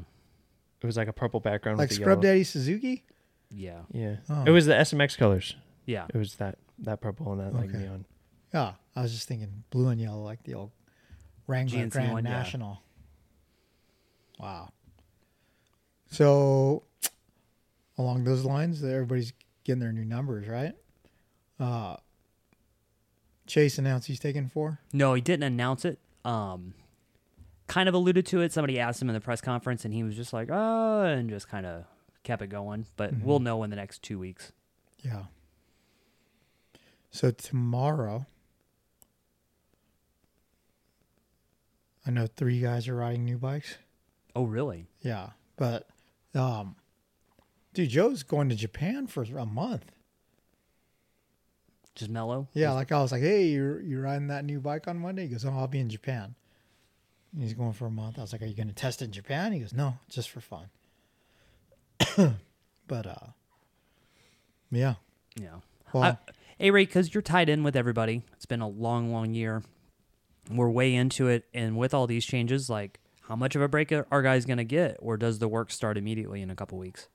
It was like a purple background like with the Scrub yellow. Daddy Suzuki. Yeah. Yeah, Oh. it was the SMX colors. Yeah. It was that that purple and that like neon. Yeah, I was just thinking blue and yellow, like the old Wrangler GNC Grand one, yeah. National. Wow. So, along those lines, everybody's getting their new numbers, right? Uh, Chase announced he's taking four. No, he didn't announce it. Um, kind of alluded to it. Somebody asked him in the press conference, and he was just like, "Oh," and just kind of kept it going. But Mhm. we'll know in the next two weeks. Yeah. So tomorrow, I know three guys are riding new bikes. Oh, really? Yeah, but um, dude, Jo's going to Japan for a month. Just mellow. Yeah, like I was like, hey, you're you riding that new bike on Monday? He goes, oh, I'll be in Japan. And he's going for a month. I was like, are you going to test it in Japan? He goes, no, just for fun. but uh, yeah. Yeah. Well, I, hey, Ray, because you're tied in with everybody. It's been a long, long year. We're way into it, and with all these changes, like, how much of a break are guys going to get, or does the work start immediately in a couple weeks?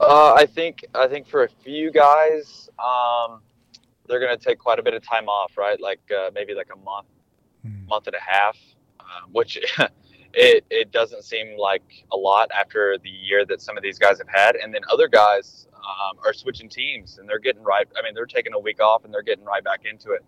Uh, I think I think for a few guys, um, they're gonna take quite a bit of time off, right? Like uh, maybe like a month, Hmm. month and a half, um, which it it doesn't seem like a lot after the year that some of these guys have had, and then other guys um, are switching teams and they're getting right. I mean, they're taking a week off and they're getting right back into it.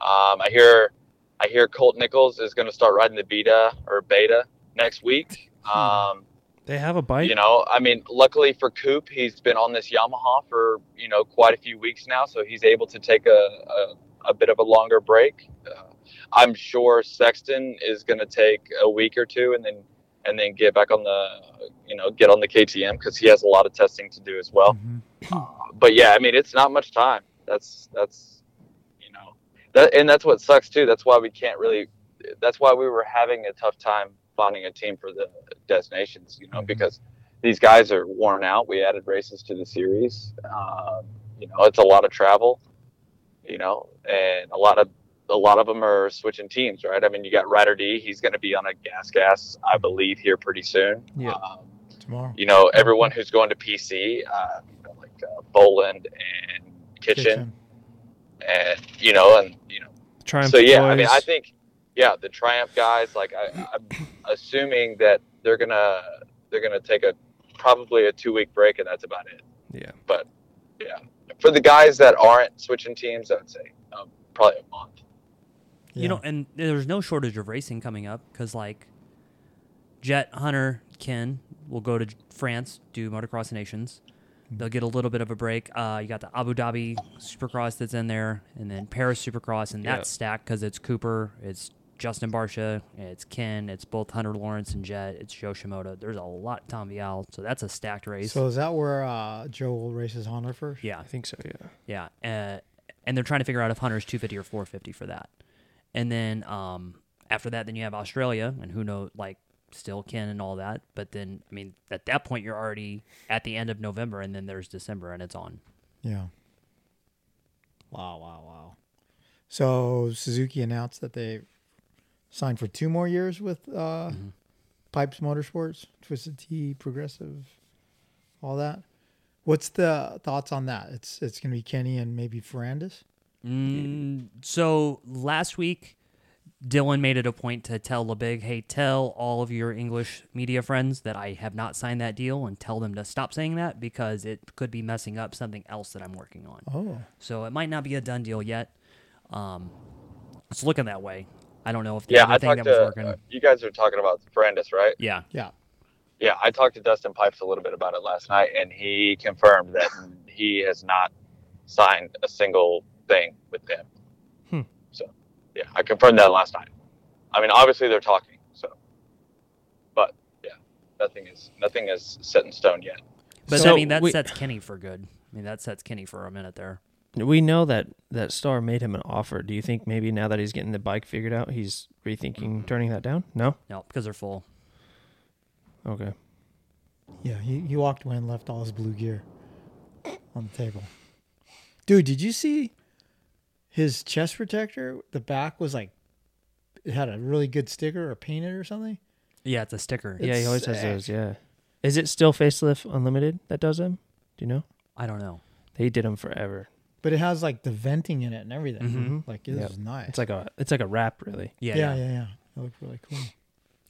Um, I hear I hear Colt Nichols is going to start riding the beta or beta next week. Um, They have a bike. you know, I mean, luckily for Coop, he's been on this Yamaha for you know quite a few weeks now, so he's able to take a a, a bit of a longer break. Uh, I'm sure Sexton is going to take a week or two, and then and then get back on the you know get on the KTM because he has a lot of testing to do as well. mhm. But yeah, I mean, it's not much time. That's that's that and that's what sucks too. That's why we can't really. That's why we were having a tough time finding a team for the destinations. You know, Mhm. because these guys are worn out. We added races to the series. Um, you know, it's a lot of travel. You know, and a lot of a lot of them are switching teams, right? I mean, you got Ryder D. He's going to be on a gas gas, I believe, here pretty soon. Yeah. Um, tomorrow. you know, everyone who's going to PC, uh, you know, like uh, Boland and Kitchen, and you know, and you know, Triumph so yeah, I mean, I think, yeah, the Triumph guys, like I, I'm assuming that they're gonna they're gonna take a probably a two week break, and that's about it. Yeah. But yeah, for the guys that aren't switching teams, I would say um, probably a month. Yeah. You know, and there's no shortage of racing coming up because, like, Jett, Hunter, Ken will go to France, do Motocross Nations. They'll get a little bit of a break. Uh, you got the Abu Dhabi Supercross that's in there, and then Paris Supercross, and Yeah. that's stacked because it's Cooper, it's Justin Barcia, it's Ken, it's both Hunter Lawrence and Jett, it's Jo Shimoda. There's a lot Tom Vial, so that's a stacked race. So is that where uh, Jo will race his Honda first? yeah, I think so. Yeah. yeah, uh, and they're trying to figure out if Hunter's 250 or 450 for that. And then um, after that, then you have Australia, and who knows, like still Ken and all that. But then, I mean, at that point, you're already at the end of November, and then there's December, and it's on. Yeah. Wow, wow, wow. So Suzuki announced that they signed for two more years with uh, Mhm. Pipes Motorsports, Twisted Tea, Progressive, all that. What's the thoughts on that? It's it's gonna be Kenny and maybe Ferrandis. Mm, so last week, Dylan made it a point to tell LeBig, hey, tell all of your English media friends that I have not signed that deal and tell them to stop saying that because it could be messing up something else that I'm working on. Oh, So it might not be a done deal yet. Um, it's looking that way. I don't know if the Yeah, other I thing talked that was to working. uh, you guys are talking about Brandis, right? yeah. yeah. Yeah, I talked to Dustin Pipes a little bit about it last night, and he confirmed that he has not signed a single thing with them. So, yeah, I confirmed that last night. I mean, obviously they're talking, so, but yeah, nothing is nothing is set in stone yet. But So I mean, that we- sets Kenny for good. I mean, that sets Kenny for a minute there. We know that that star made him an offer. Do you think maybe now that he's getting the bike figured out, he's rethinking turning that down? No. No, because they're full. Okay. Yeah, he, he walked away and left all his blue gear on the table. Dude, did you see his chest protector? The back was like, it had a really good sticker or painted or something. Yeah, it's a sticker. It's yeah, he always has sick. those. Yeah. Is it still Facelift Unlimited that does them? Do you know? I don't know. They did them forever. But it has like the venting in it and everything. Mhm. Like it Yep. was nice. It's like a it's like a wrap, really. Yeah, yeah, yeah. yeah, yeah. It looked really cool.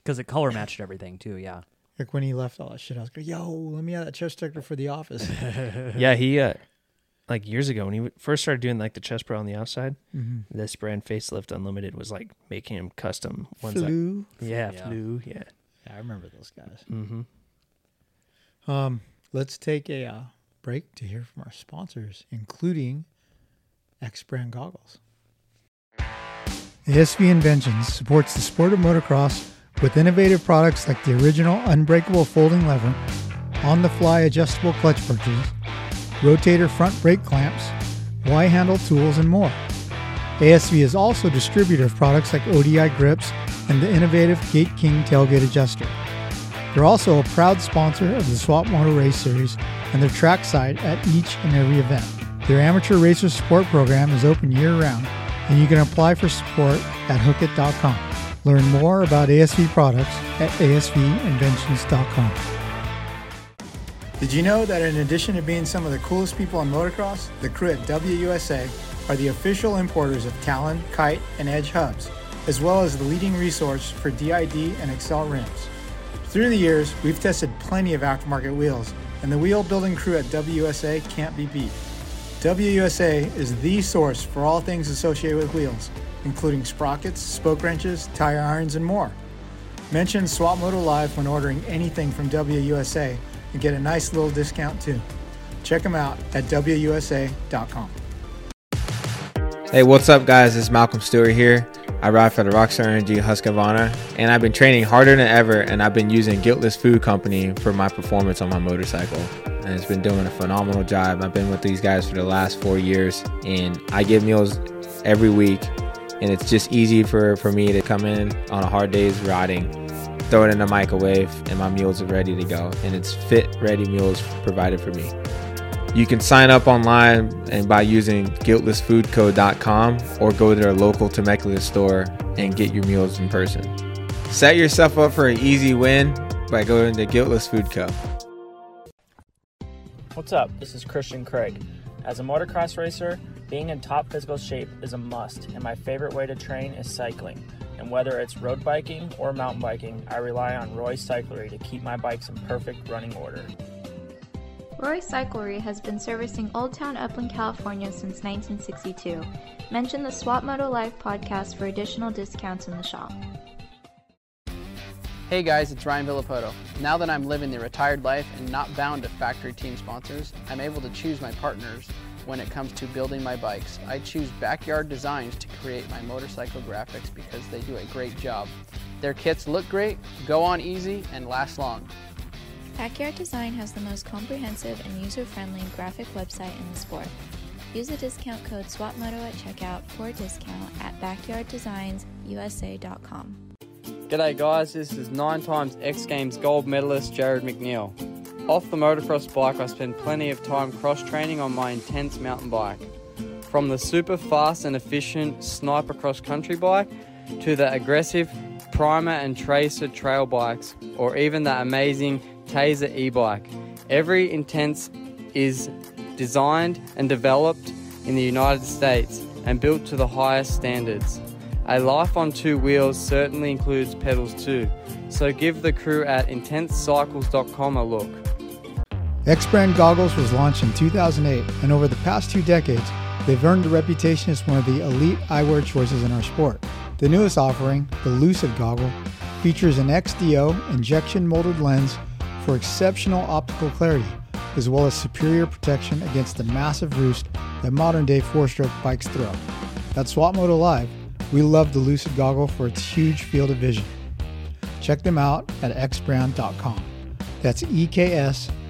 Because it color matched everything too. Yeah. Like when he left all that shit, I was like, "Yo, let me have that chest protector for the office." yeah, he uh, like years ago when he first started doing like the chest pro on the outside, mm-hmm. this brand Facelift Unlimited was like making him custom ones. That, Flu. yeah, Yeah. flu. Yeah. Yeah, I remember those guys. Mm-hmm. Um, let's take a uh, break to hear from our sponsors, including EKS Brand Goggles. ASV Inventions supports the sport of motocross with innovative products like the original unbreakable folding lever, on the fly adjustable clutch perches, rotator front brake clamps, Y handle tools, and more. ASV is also a distributor of products like ODI grips and the innovative Gate King tailgate adjuster. They're also a proud sponsor of the Swap Moto Race Series and their trackside at each and every event. Their amateur racer support program is open year round, and you can apply for support at hookit.com. Learn more about ASV products at asvinventions.com. Did you know that in addition to being some of the coolest people in motocross, the crew at WUSA are the official importers of Talon, Kite, and Edge hubs, as well as the leading resource for DID and Excel rims. Through the years, we've tested plenty of aftermarket wheels, and the wheel building crew at WUSA can't be beat. WUSA is the source for all things associated with wheels, including sprockets, spoke wrenches, tire irons, and more. Mention Swap Moto Live when ordering anything from WUSA and get a nice little discount too. Check them out at WUSA.com. Hey, what's up, guys? It's Malcolm Stewart here. I ride for the Rockstar Energy Husqvarna, and I've been training harder than ever, and I've been using Guiltless Food Company for my performance on my motorcycle. And it's been doing a phenomenal job. I've been with these guys for the last four years, and I give meals every week, and it's just easy for, for me to come in on a hard day's riding, throw it in the microwave, and my meals are ready to go. And it's fit, ready meals provided for me. You can sign up online and by using guiltlessfoodco.com or go to their local Temecula store and get your meals in person. Set yourself up for an easy win by going to Guiltless Food Co. What's up? This is Christian Craig. As a motocross racer, being in top physical shape is a must, and my favorite way to train is cycling. And whether it's road biking or mountain biking, I rely on Roy Cyclery to keep my bikes in perfect running order. Roy Cyclery has been servicing Old Town Upland, California since 1962. Mention the Swap Moto Live podcast for additional discounts in the shop. Hey guys, it's Ryan Villopoto. Now that I'm living the retired life and not bound to factory team sponsors, I'm able to choose my partners when it comes to building my bikes. I choose Backyard Designs to create my motorcycle graphics because they do a great job. Their kits look great, go on easy, and last long. Backyard Design has the most comprehensive and user-friendly graphic website in the sport. Use the discount code SWAPMOTO at checkout for a discount at backyarddesignsusa.com. G'day guys, this is nine times X Games gold medalist Jarryd McNeil. Off the motocross bike, I spend plenty of time cross training on my intense mountain bike. From the super fast and efficient sniper cross country bike to the aggressive primer and tracer trail bikes, or even the amazing Tazer e bike. Every intense is designed and developed in the United States and built to the highest standards. A life on two wheels certainly includes pedals too, so give the crew at intensecycles.com a look. EKS Brand Goggles was launched in 2008, and over the past two decades, they've earned a reputation as one of the elite eyewear choices in our sport. The newest offering, the Lucid Goggle, features an XDO injection molded lens for exceptional optical clarity, as well as superior protection against the massive roost that modern day four stroke bikes throw. At Swap Moto Live, we love the Lucid Goggle for its huge field of vision. Check them out at eksbrand.com. That's E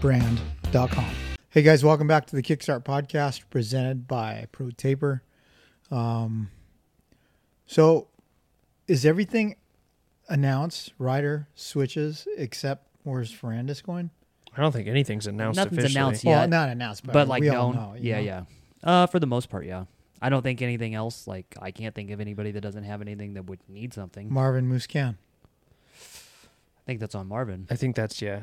eksbrand.com. Hey guys, welcome back to the Kickstart podcast presented by Pro Taper. Um, so, is everything announced? Rider switches except where's Ferrandis going? I don't think anything's announced Nothing's officially. announced Well, yet. not announced, but, but like we all known. know. yeah, know? yeah. Uh, for the most part, yeah. I don't think anything else. Like I can't think of anybody that doesn't have anything that would need something. Marvin Musquin. I think that's on Marvin. I think that's yeah.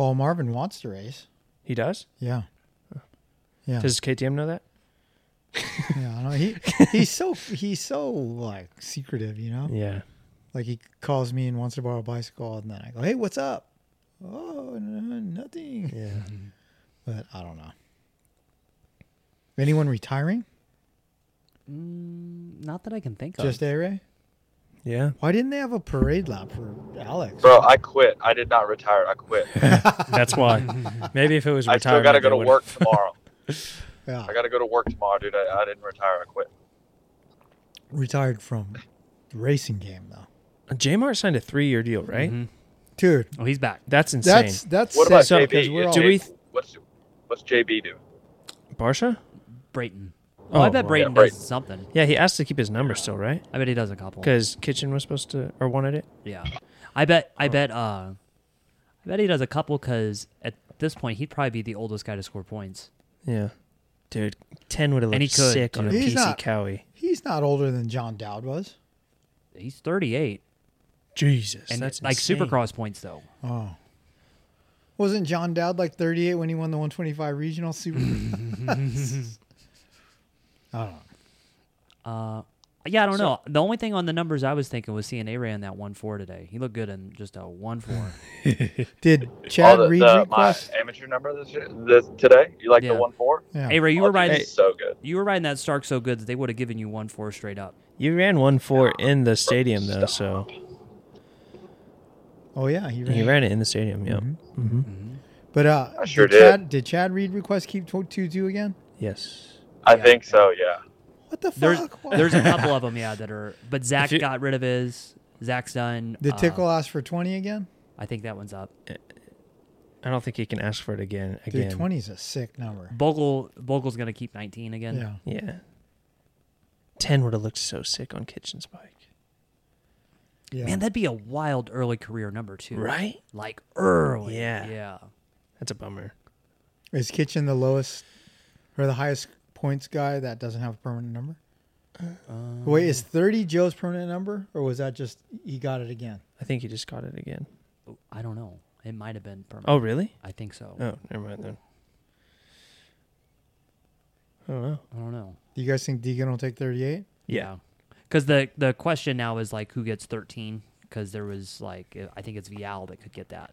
Well, Marvin wants to race. He does. Yeah. Yeah. Does KTM know that? yeah. I know. He he's so he's so like secretive, you know. Yeah. Like he calls me and wants to borrow a bicycle, and then I go, "Hey, what's up?" Oh, n- nothing. Yeah. But I don't know. Anyone retiring? Mm, not that I can think of. Just A Ray? Yeah. Why didn't they have a parade lap for Alex? Bro, I quit. I did not retire. I quit. That's why. Maybe if it was retired. I still got to go to would've- work tomorrow. Yeah, I got to go to work tomorrow, dude. I, I didn't retire. I quit. retired from the racing game though. J Mart signed a three-year deal, right? Mhm. Dude, Oh, he's back. That's insane. that's that's What about sick, JB? we're all- Do we- what's what's JB do? Barcia? Brayton. Oh, I bet wow. Brayton Yeah, does Brayton. something. Yeah, he asked to keep his number still, right? I bet he does a couple. Because Kitchen was supposed to or wanted it. Yeah, I bet. Oh. I bet. Uh, I bet he does a couple because at this point he'd probably be the oldest guy to score points. Yeah. Dude, ten would have And he looked could, sick on a too. He's PC not- Cowie. he's not older than John Dowd was. He's 38, Jesus, and that's like insane. Supercross points though. Oh. Wasn't John Dowd like 38 when he won the 125 regional super? I don't know. Uh, yeah, I don't know. The only thing on the numbers I was thinking was seeing A Ray in that one four today. He looked good in just a one four. Did Chad oh, the, Reed the, my request? amateur number this, this today. You like Yeah. the one four? Yeah. A Ray, you were Oh, dude, riding. so good. You were riding that Stark so good that they would have given you one four straight up. You ran one four in the stadium though, so Oh yeah, he ran. he ran it in the stadium. Yep. Mhm. hmm But uh, I sure did, did. Chad, did Chad Reed request keep two two again? Yes. I Yeah. think so. Yeah. What the There's fuck? Why- there's a couple of them, yeah, that are. But Zach you- got rid of his. Zach's done. Did uh, Tickle ask for 20 again? I think that one's up. I don't think he can ask for it again. Again. 20 is a sick number. Bogle Bogle's gonna keep 19 again. Yeah. Yeah. Ten would have looked so sick on Kitchen's bike. Yeah. Man, that'd be a wild early career number too. Right? Like early. Yeah. Yeah. That's a bummer. Is Kitchen the lowest or the highest points guy that doesn't have a permanent number? Uh, Wait, is 30 Jo's permanent number, or was that just he got it again? I think he just got it again. Oh, I don't know. It might have been permanent. Oh, really? I think so. Oh, never mind then. Oh, wow. I don't know. Do you guys think Deegan will take 38? Yeah. Because the the question now is like who gets 13? Because there was like I think it's Vial that could get that,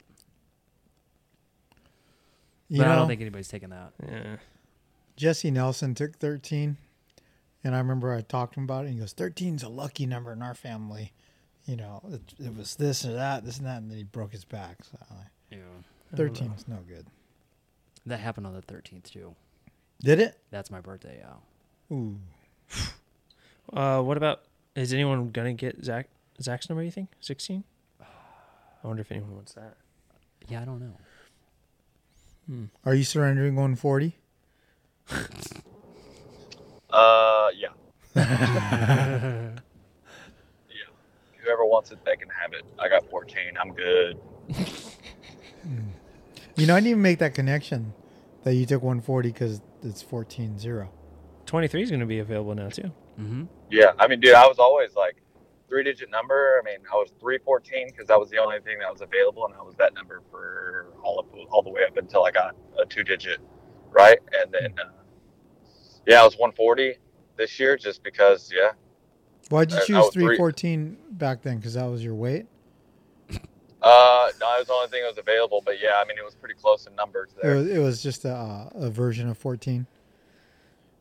You but know, I don't think anybody's taking that. Yeah. Jesse Nelson took 13, and I remember I talked to him about it. And he goes, "13's a lucky number in our family. You know, it, it was this or that, this and that, and then he broke his back. So Yeah. 13 is no good. That happened on the 13th too. Did it? That's my birthday. Yeah. Ooh, Uh, what about? Is anyone gonna get Zach Zach's number? You think sixteen? I wonder if anyone wants that. Yeah, I don't know. are you surrendering 140? Uh, yeah. yeah. Whoever wants it, they can have it. I got 14. I'm good. You know, I didn't even make that connection that you took 140 because it's 14 0. Twenty three is gonna be available now too. Mm-hmm. Yeah. I mean, dude, I was always like three digit number. I mean, I was 314 because that was the only thing that was available, and I was that number for all of all the way up until I got a two digit, right? And then uh, Yeah, I was 140 this year just because. Yeah. Why'd you I- I choose was three- 314 back then? Because that was your weight. Uh, no, it was the only thing that was available, but yeah, I mean, it was pretty close in numbers It was, it was just a, a version of 14.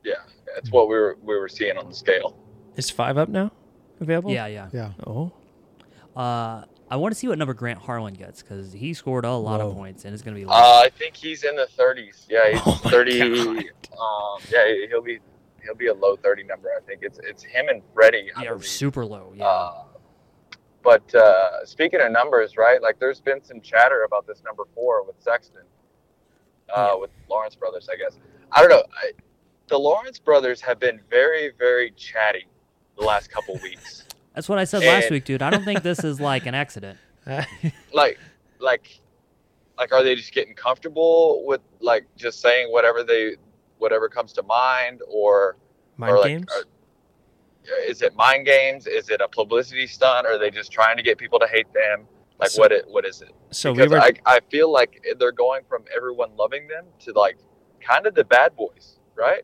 Yeah, that's what we were we were seeing on the scale. Is five up now available? Yeah, yeah. Yeah. Oh, Uh, I want to see what number Grant Harlan gets because he scored a lot Whoa. of points and it's going to be. Uh, I think he's in the 30s. Yeah, he's Oh 30. Um, yeah, he'll be he'll be a low 30 number. I think it's it's him and Freddie. I yeah, believe. super low. Yeah. Uh, but uh, speaking of numbers, right? Like, there's been some chatter about this number four with Sexton, uh, with Lawrence brothers. I guess I don't know. I, the Lawrence brothers have been very, very chatty the last couple weeks. That's what I said last week, dude. I don't think this is like an accident. like, like, like, are they just getting comfortable with like just saying whatever they, whatever comes to mind, or mind or like, games. are- is it mind games? Is it a publicity stunt? Or are they just trying to get people to hate them? Like, So- what it, what is it? so we because were I, I feel like they're going from everyone loving them to like kind of the bad boys, right?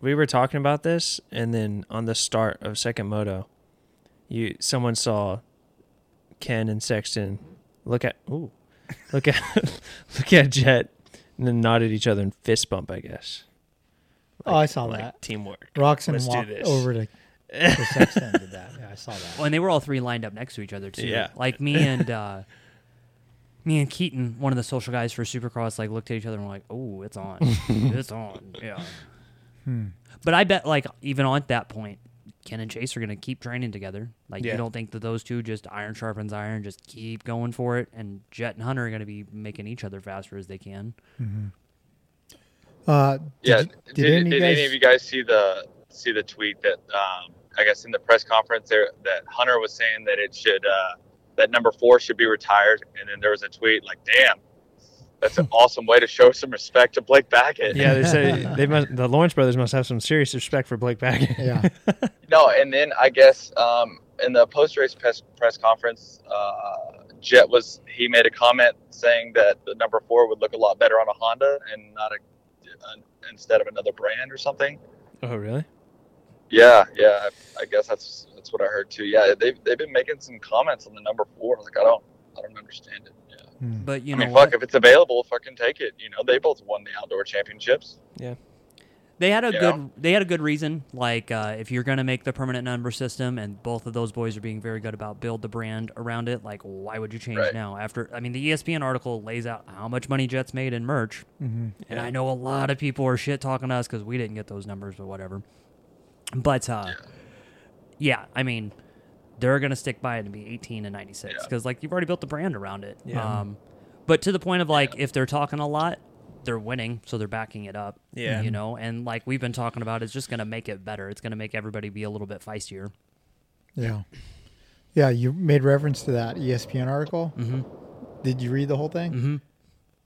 we were talking about this, and then on the start of second moto, you someone saw Ken and Sexton look at ooh, look at look at Jett, and then nod at each other and fist bump. I guess. Oh, I saw like that. teamwork. Roczen Let's do walked this. over to, to Sexton did that. Yeah, I saw that. Well, and they were all three lined up next to each other too. Yeah. Like me and uh, me and Keaton, one of the social guys for Supercross, like looked at each other and were like, "Oh, it's on, it's on." Yeah. Hmm. But I bet, like, even on that point, Ken and Chase are gonna keep training together. Like, Yeah. you don't think that those two just iron sharpens iron, just keep going for it, and Jett and Hunter are gonna be making each other faster as they can. Uh, did yeah. you- did did did, any of you guys- any of you guys see the see the tweet that um, I guess in the press conference there that Hunter was saying that it should uh, that number four should be retired, and then there was a tweet like, "Damn, that's an awesome way to show some respect to Blake Baggett." Yeah, they say they must. The Lawrence brothers must have some serious respect for Blake Baggett. Yeah. No, and then I guess um, in the post race press press conference, uh, Jett was he made a comment saying that the number four would look a lot better on a Honda and not a uh, instead of another brand or something. oh, really? Yeah, yeah, I, I guess that's that's what I heard too. Yeah, they've they've been making some comments on the number four. Like I don't I don't understand it. Yeah. Hmm. But you I know mean, what? fuck, if it's available, fucking take it. You know, they both won the outdoor championships. Yeah. They had a You good know? they had a good reason. Like uh, if you're gonna make the permanent number system, and both of those boys are being very good about build the brand around it. Like why would you change Right. now? After I mean, the ESPN article lays out how much money Jett's made in merch, Mhm. and I know a lot of people are shit talking to us because we didn't get those numbers, but whatever. But uh, yeah, I mean, they're gonna stick by it and be 18 and 96 Yeah. because like you've already built the brand around it. Yeah. Um, but to the point of like if they're talking a lot, they're winning, so they're backing it up. Yeah. you know, and like we've been talking about, it's just gonna make it better. It's gonna make everybody be a little bit feistier. Yeah. Yeah, you made reference to that ESPN article. Mm-hmm. Did you read the whole thing? Mm-hmm.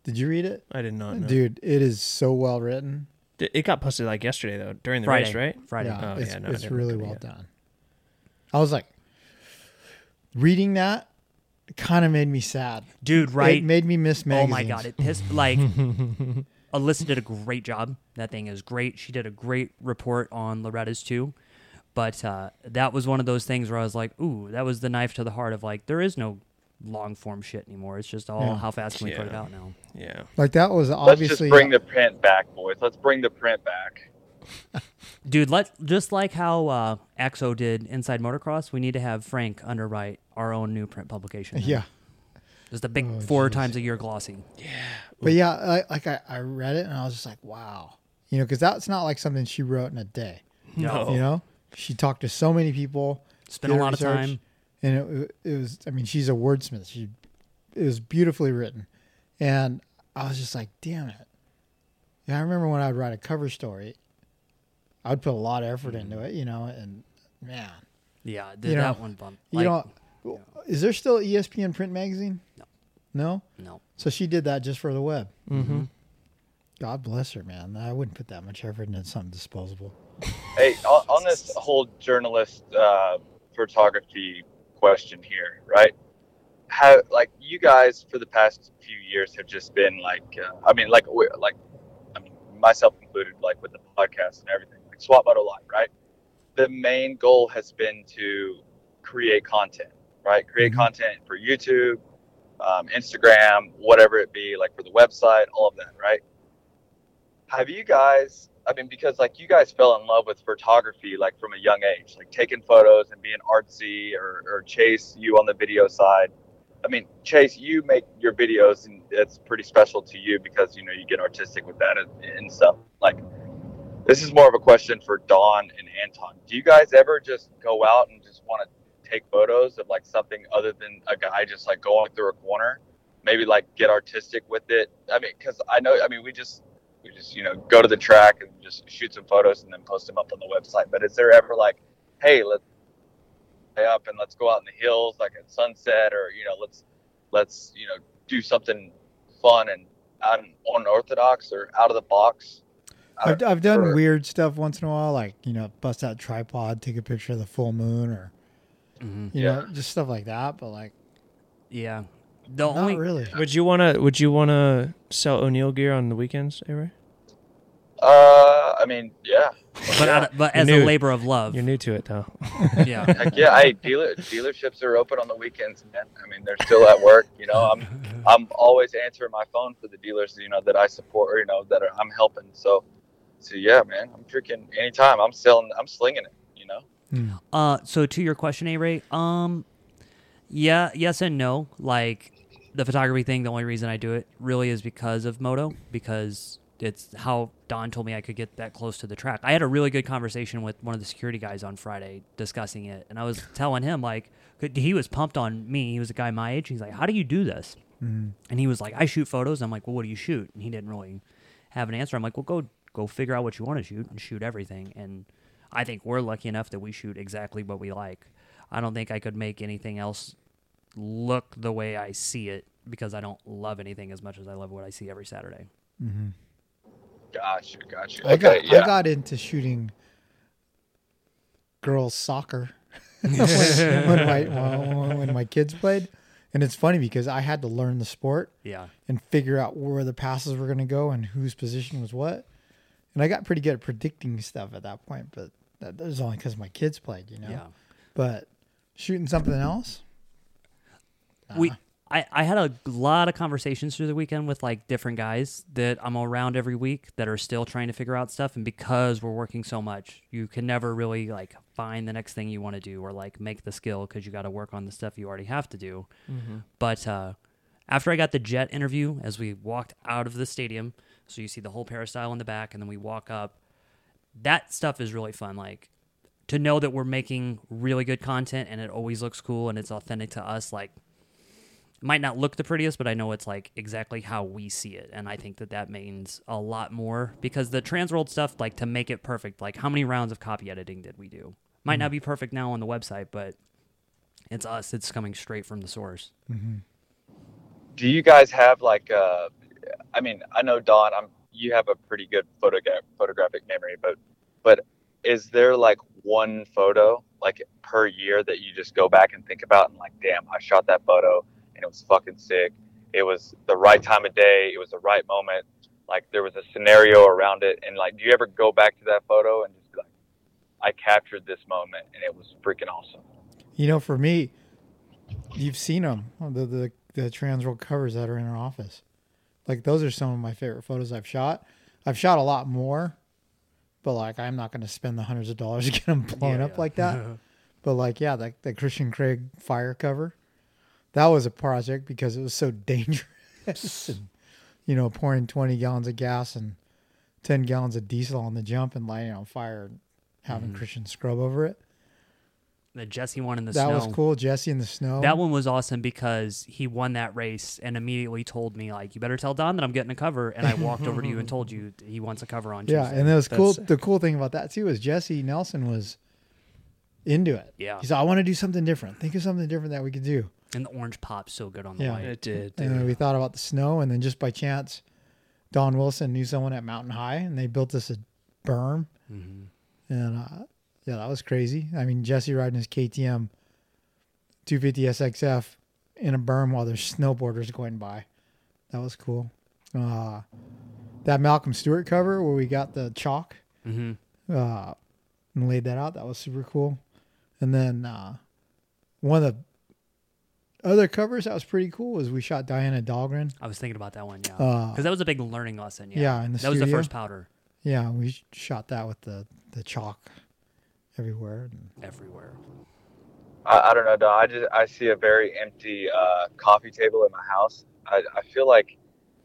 Did you read it? I did not know. Dude, it is so well written. It got posted like yesterday though, during the Friday, race, right? Friday. Yeah, Oh, it's, yeah, no, it's really well it yet. done. I was like, reading that kind of made me sad. Dude, right? It made me miss oh my god, it pissed like. Alyssa did a great job. That thing is great. She did a great report on Loretta's too. But uh, that was one of those things where I was like, ooh, that was the knife to the heart of like, there is no long form shit anymore. It's just all Yeah. how fast can we put it out now. Yeah. Like that was obviously Let's just bring the print back, boys. Let's bring the print back. Dude, let just like how uh, Axo did Inside Motocross, we need to have Frank underwrite our own new print publication. now. yeah. just a big Oh, four jeez. times a year glossy. Yeah. But yeah, I, like I, I read it and I was just like, wow, you know, because that's not like something she wrote in a day. No. You know, she talked to so many people, Spent a did lot of time. and it, it was. I mean, she's a wordsmith. She, it was beautifully written, and I was just like, damn it. Yeah, I remember when I'd write a cover story, I would put a lot of effort into it, you know, and man, Yeah, did You know, that one bump. you Like, know, is there still ESPN print magazine? No. No. no. So she did that just for the web. Mm-hmm. God bless her, man. I wouldn't put that much effort into something disposable. Hey, on, on this whole journalist uh, photography question here, right? How like you guys for the past few years have just been like, uh, I mean, like, like, I mean, myself included, like with the podcast and everything. Swap Moto Live, right? The main goal has been to create content, right? Create Mhm. content for YouTube, um, Instagram, whatever it be, like for the website, all of that, right? Have you guys? I mean, because like you guys fell in love with photography like from a young age, like taking photos and being artsy, or, or Chase, you on the video side. I mean, Chase, you make your videos, and it's pretty special to you because you know you get artistic with that and, and stuff. Like, this is more of a question for Don and Anton. Do you guys ever just go out and just want to take photos of like something other than a guy just like going through a corner? Maybe like get artistic with it. I mean, because I know, I mean, we just we just you know go to the track and just shoot some photos and then post them up on the website. But is there ever like, hey, let's stay up and let's go out in the hills like at sunset, or you know, let's let's you know do something fun and un- unorthodox or out of the box? I I've, I've done for- weird stuff once in a while, like you know, bust out a tripod, take a picture of the full moon, or Mhm. you Yeah. know, just stuff like that. But like, Yeah. The not only really. Would you wanna Would you wanna sell O'Neill gear on the weekends, Avery? Uh, I mean, yeah. but out but You're as new. a labor of love. You're new to it though. Yeah. Heck yeah, hey, dealer dealerships are open on the weekends, man. I mean, they're still at work. You know, I'm I'm always answering my phone for the dealers, you know, that I support or you know that are, I'm helping. So, so yeah, man, I'm freaking anytime. I'm selling. I'm slinging it. You know. Hmm. Uh, so to your question, A Ray, um, yeah, yes and no. Like the photography thing, the only reason I do it really is because of moto, because it's how Don told me I could get that close to the track. I had a really good conversation with one of the security guys on Friday discussing it, and I was telling him like he was pumped on me. He was a guy my age. He's like, "How do you do this?" Mhm. And he was like, "I shoot photos." I'm like, "Well, what do you shoot?" And he didn't really have an answer. I'm like, "Well, go go figure out what you want to shoot and shoot everything." And I think we're lucky enough that we shoot exactly what we like. I don't think I could make anything else look the way I see it because I don't love anything as much as I love what I see every Saturday. Mm-hmm. Gotcha, gotcha. I got okay, yeah. I got into shooting girls soccer when, when my when, when my kids played, and it's funny because I had to learn the sport Yeah. and figure out where the passes were going to go and whose position was what, and I got pretty good at predicting stuff at that point. But that, that was only because my kids played, you know. Yeah. But shooting something else, we I, I had a lot of conversations through the weekend with like different guys that I'm around every week that are still trying to figure out stuff and because we're working so much you can never really like find the next thing you want to do or like make the skill because you got to work on the stuff you already have to do but uh, after I got the Jett interview as we walked out of the stadium so you see the whole peristyle in the back and then we walk up that stuff is really fun like to know that we're making really good content and it always looks cool and it's authentic to us like it might not look the prettiest, but I know it's like exactly how we see it, and I think that that means a lot more because the transworld stuff, like to make it perfect, like how many rounds of copy editing did we do? Might not be perfect now on the website, but it's us. It's coming straight from the source. Mm-hmm Do you guys have like uh I mean, I know Don, I'm you have a pretty good photogra- photographic memory, but but is there like one photo like per year that you just go back and think about and like, damn, I shot that photo and it was fucking sick. It was the right time of day, it was the right moment. Like there was a scenario around it and like do you ever go back to that photo and just be like I captured this moment and it was freaking awesome. you know, for me, you've seen them the the the transworld covers that are in our office. Like those are some of my favorite photos I've shot. I've shot a lot more, but like I'm not going to spend the hundreds of dollars to get them blown Yeah, up yeah. like that. but like yeah, that the Christian Craig fire cover, that was a project because it was so dangerous. and, you know, pouring 20 gallons of gas and 10 gallons of diesel on the jump and lighting on fire and having mm-hmm. Christian scrub over it. The Jesse one in the that snow. That was cool. Jesse in the snow. That one was awesome because he won that race and immediately told me like, "You better tell Don that I'm getting a cover." And I walked over to you and told you he wants a cover on. Yeah, Tuesday. and it was cool. That's The cool thing about that too is Jesse Nelson was into it. Yeah. he said, "I want to do something different. Think of something different that we could do." and the orange pop's so good on the Yeah. white. It did. And then we thought about the snow, and then just by chance, Don Wilson knew someone at Mountain High, and they built us a berm. Mm-hmm. And uh, yeah, that was crazy. I mean, Jesse riding his KTM 250 SXF in a berm while there's snowboarders going by. That was cool. Uh, that Malcolm Stewart cover where we got the chalk. Mm-hmm. uh, and laid that out. That was super cool. And then uh, one of the other covers that was pretty cool was we shot Diana Dahlgren. I was thinking about that one, yeah, Uh, because that was a big learning lesson. Yeah, yeah, that was the first powder Yeah, we shot that with the the chalk everywhere. everywhere. I, I don't know, Don. I just I see a very empty uh, coffee table in my house. I, I feel like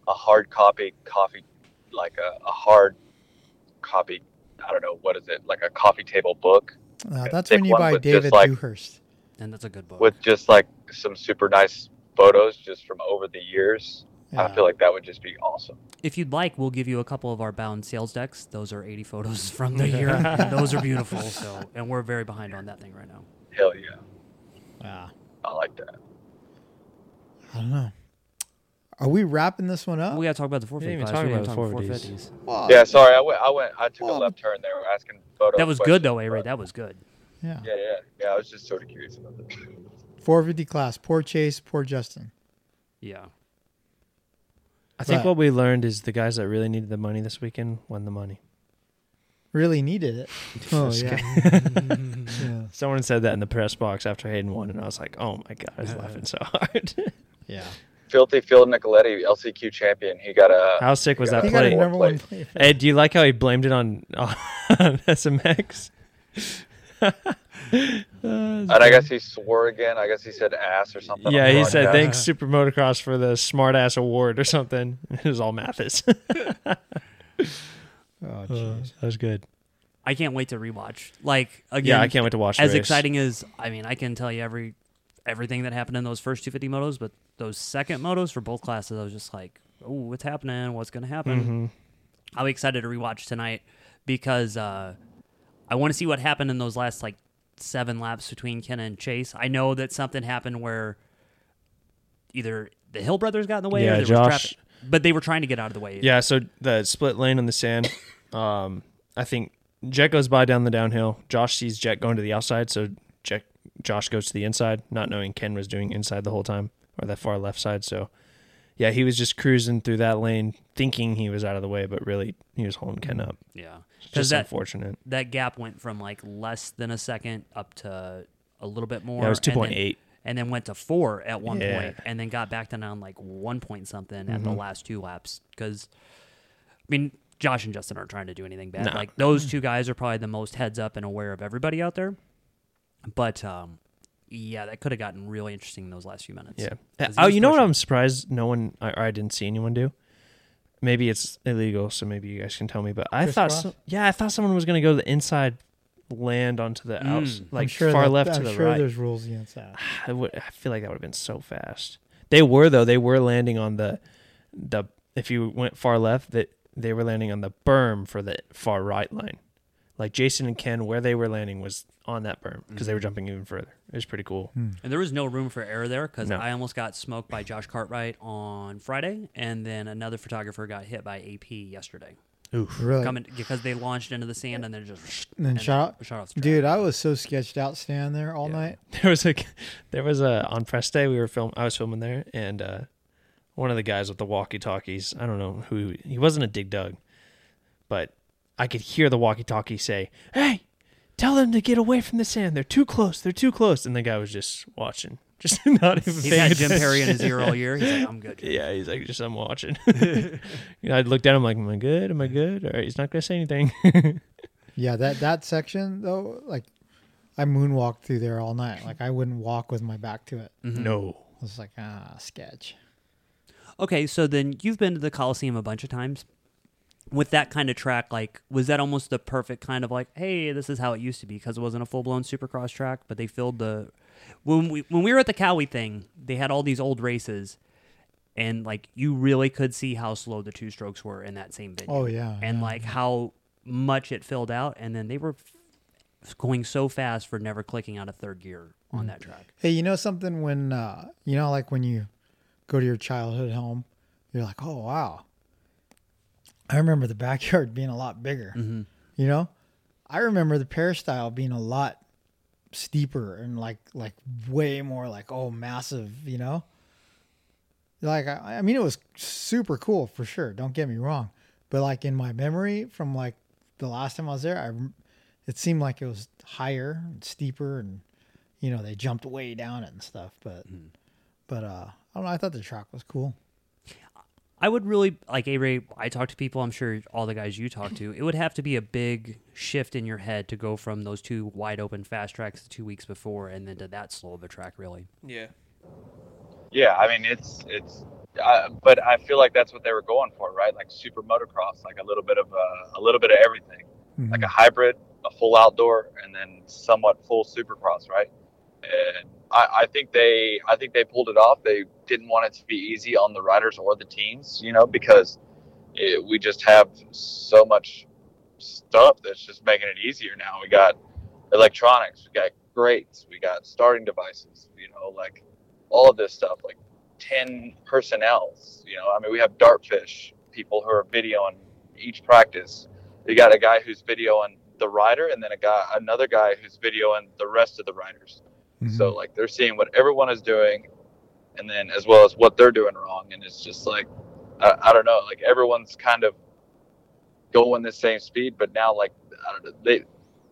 a hard copy coffee, like a, a hard copy. I don't know what is it, like a coffee table book Uh, that's Thick when you buy David like- Dewhurst. And that's a good book. with just like some super nice photos just from over the years. I feel like that would just be awesome. if you'd like, we'll give you a couple of our bound sales decks. Those are 80 photos from the year. and those are beautiful. So, and we're very behind on that thing right now. Hell yeah, Yeah. I like that. I don't know. Are we wrapping this one up? We got to talk about the We 450 even class. talk We about didn't the talk 450s. Well, Yeah, sorry, I went. I went. I took Well, a left turn there, asking photos. That was good though, A-Ray. That was good. yeah. Yeah, yeah, yeah. I was just sort of curious about that. 450 class. Poor Chase. Poor Justin. Yeah. I think But- what we learned is the guys that really needed the money this weekend won the money. Really needed it. Oh yeah. yeah. Someone said that in the press box after Haiden won, and I was like, "Oh my god, I was laughing so hard." Yeah. Filthy Phil Nicoletti, LCQ champion. He got a. How sick was that He got a play? number one Play. play. Hey, do you like how he blamed it on, on SMX? And I guess he swore again. I guess he said ass or something. yeah, he said broadcast. thanks Super Motocross for the smart ass award or something. It was all Matthes. Oh, Uh, jeez. that was good. I can't wait to rewatch. Like again, Yeah, I can't wait to watch. as race. exciting as I mean, I can tell you every everything that happened in those first 250 motos, but those second motos for both classes, I was just like, "Oh, what's happening? What's going to happen?" Mhm. I'm excited to rewatch tonight because uh, I want to see what happened in those last like seven laps between Ken and Chase. I know that something happened where either the Hill brothers got in the way Yeah, or there Josh- was traffic, but they were trying to get out of the way. Yeah, so the split lane on the sand. Um, I think Jett goes by down the downhill. Josh sees Jett going to the outside, so Jett, Josh goes to the inside, not knowing Ken was doing inside the whole time or that far left side. So, yeah, he was just cruising through that lane, thinking he was out of the way, but really he was holding Ken up. yeah. Just that unfortunate. that gap went from like less than a second up to a little bit more. Yeah, it was two point eight, and then- point eight. and then went to four at one Yeah. point, and then got back down on like one point something at the Mhm. last two laps. Because, I mean, Josh and Justin aren't trying to do anything bad. No. Like those two guys are probably the most heads up and aware of everybody out there. But um, yeah, that could have gotten really interesting in those last few minutes. Yeah. Oh, you know what? I'm surprised no one, or I didn't see anyone do. Maybe it's illegal, so maybe you guys can tell me. But I thought, Crisscross? so, yeah, I thought someone was going to go to the inside, land onto the out, Mm. like sure far that- left I'm to the sure right. there's rules against that. I, would, I feel like that would have been so fast. They were though. They were landing on the the. If you went far left, that they were landing on the berm for the far right line. Like Jason and Ken, where they were landing was on that berm because they were jumping even further. It was pretty cool. Hmm. And there was no room for error there because No. I almost got smoked by Josh Cartwright on Friday, and then another photographer got hit by AP yesterday. Oof. Really? Coming because they launched into the sand and then just And then shot shot off the track. Dude, I was so sketched out standing there all Yeah. night. There was a there was a on press day we were film I was filming there and uh one of the guys with the walkie talkies I don't know who he wasn't a dig dug but I could hear the walkie talkie say hey tell them to get away from the sand they're too close they're too close and the guy was just watching just not even He's paying had Jim Perry in his ear all year. He's like, I'm good. Jim." yeah he's like just I'm watching you know, I'd look down I'm like am I good am I good all right he's not gonna say anything Yeah, that that section though, like I moonwalked through there all night. Like I wouldn't walk with my back to it. Mhm. no I was like, ah, sketch. Okay, so then you've been to the Coliseum a bunch of times. With that kind of track, like, was that almost the perfect kind of like, hey, this is how it used to be because it wasn't a full blown supercross track, but they filled the. When we when we were at the Kawi thing, they had all these old races, and like you really could see how slow the two strokes were in that same venue. Oh yeah. and yeah. like how much it filled out, and then they were f- going so fast for never clicking out of third gear on that track. Hey, you know something when uh you know like when you go to your childhood home, you're like, "Oh, wow." I remember the backyard being a lot bigger. Mm-hmm. You know? I remember the peristyle being a lot steeper and like like way more like oh massive, you know? Like I, I mean it was super cool for sure, don't get me wrong. But like in my memory from like the last time I was there, I it seemed like it was higher and steeper, and you know they jumped way down it and stuff. But but uh, I don't know. I thought the track was cool. I would really like A Ray. I talk to people. I'm sure all the guys you talk to. It would have to be a big shift in your head to go from those two wide open fast tracks the two weeks before, and then to that slow of a track. Really, Yeah. Yeah, I mean it's it's, uh, but I feel like that's what they were going for, right? Like super motocross, like a little bit of uh, a little bit of everything, like a hybrid, a full outdoor, and then somewhat full supercross, right? And I, I think they I think they pulled it off. They didn't want it to be easy on the riders or the teams, you know, because it, we just have so much stuff that's just making it easier now. We got electronics, we got grates, we got starting devices, you know, like all of this stuff, like 10 personnels, you know, I mean, we have dartfish people who are videoing each practice. You got a guy who's videoing the rider and then a guy, another guy who's videoing the rest of the riders. So mm-hmm. like they're seeing what everyone is doing and then as well as what they're doing wrong. And it's just like, I, I don't know, like everyone's kind of going the same speed, but now like, I don't know, they,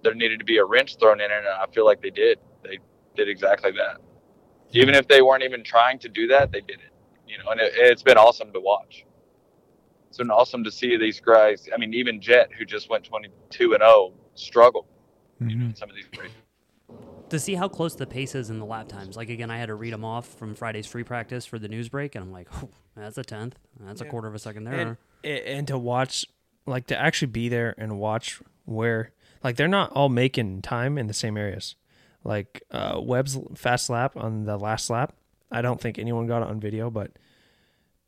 there needed to be a wrench thrown in it. And I feel like they did, they did exactly that. Even if they weren't even trying to do that, they did it, you know, and it, it's been awesome to watch. It's been awesome to see these guys. I mean, even Jett, who just went 22 and 0, struggle, you know, mm-hmm. some of these races. To see how close the pace is in the lap times. Like again, I had to read them off from Friday's free practice for the news break, and I'm like, oh, that's a tenth, that's a quarter of a second there. And, and to watch, like to actually be there and watch where, like they're not all making time in the same areas. Like uh, Webb's fast lap on the last lap, I don't think anyone got it on video, but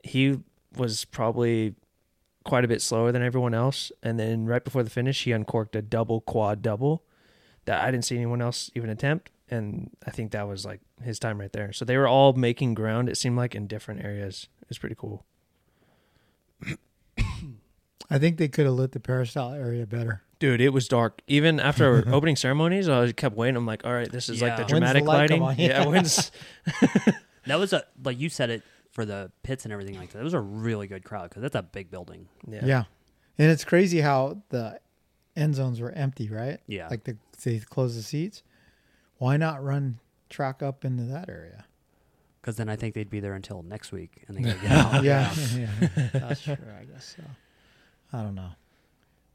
he was probably quite a bit slower than everyone else. And then right before the finish, he uncorked a double quad double that I didn't see anyone else even attempt. And I think that was like his time right there. So they were all making ground, it seemed like, in different areas. It's pretty cool. I think they could have lit the peristyle area better. Dude, it was dark. Even after opening ceremonies, I kept waiting. I'm like, all right, this is like the Yeah. When's the dramatic light come lighting. on? Yeah, Yeah. when's That was a like you said it for the pits and everything like that. It was a really good crowd because that's a big building. yeah. Yeah. And it's crazy how the end zones were empty, right? Yeah. Like the, they close the seats. Why not run track up into that area? Because then I think they'd be there until next week, and they gotta get out. yeah. yeah. That's true, I guess so. I don't know.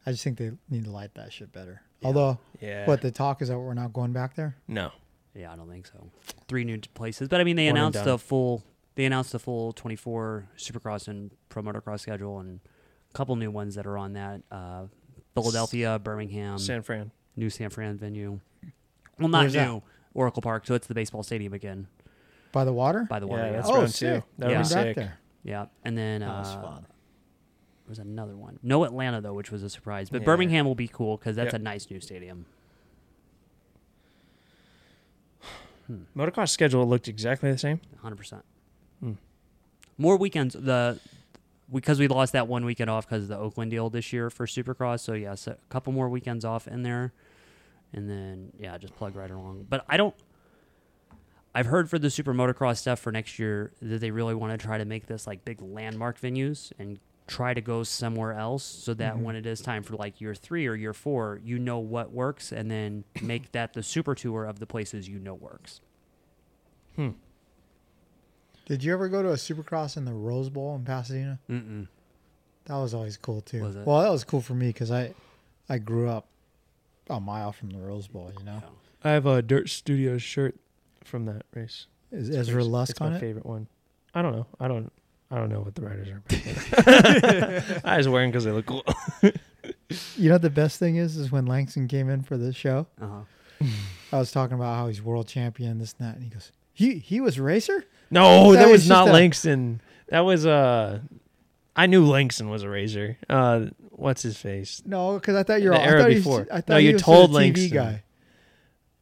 I just think they need to light that shit better. Although, Yeah. what the talk is that we're not going back there? No. Yeah, I don't think so. Three new places, but I mean, they One announced the full. They announced the full 24 Supercross and Pro Motocross schedule, and a couple new ones that are on that. Uh, Philadelphia, Birmingham, San Fran. New San Fran venue. Well, not Where's that? new. Oracle Park, so it's the baseball stadium again By the water? by the water. Yeah, Yeah, that's Oh, round sick. two. That Yeah. would be Back sick. there. yeah. and then That was uh, fun. there was another one. No Atlanta though, which was a surprise. But Yeah. Birmingham will be cool because that's Yep. a nice new stadium. Motocross schedule looked exactly the same. hundred percent. Hmm. More weekends. The because we lost that one weekend off because of the Oakland deal this year for Supercross. So yes, a couple more weekends off in there, and then yeah, just plug right along. But I don't. I've heard for the Super Motocross stuff for next year that they really want to try to make this like big landmark venues and try to go somewhere else so that when it is time for like year three or year four, you know what works, and then make that the super tour of the places you know works. Hmm. Did you ever go to a supercross in the Rose Bowl in Pasadena? Mm-mm. That was always cool too. Was it? Well, that was cool for me because I, I grew up a mile from the Rose Bowl. You know, I have a Dirt Studios shirt from that race. is It's Ezra my- Lusk it's on my it? favorite one. I don't know. I don't. I don't know what the riders are. I was wearing because they look cool. You know what the best thing is is when Langston came in for the show. Uh-huh. I was talking about how he's world champion, this and that, and he goes, "He he was racer." No, That that, was was not just a- Langston. That was uh I knew Langston was a razor. Uh what's his face? No, because I thought you were. The I era thought he was- before. I thought No, you was told the TV Langston. guy.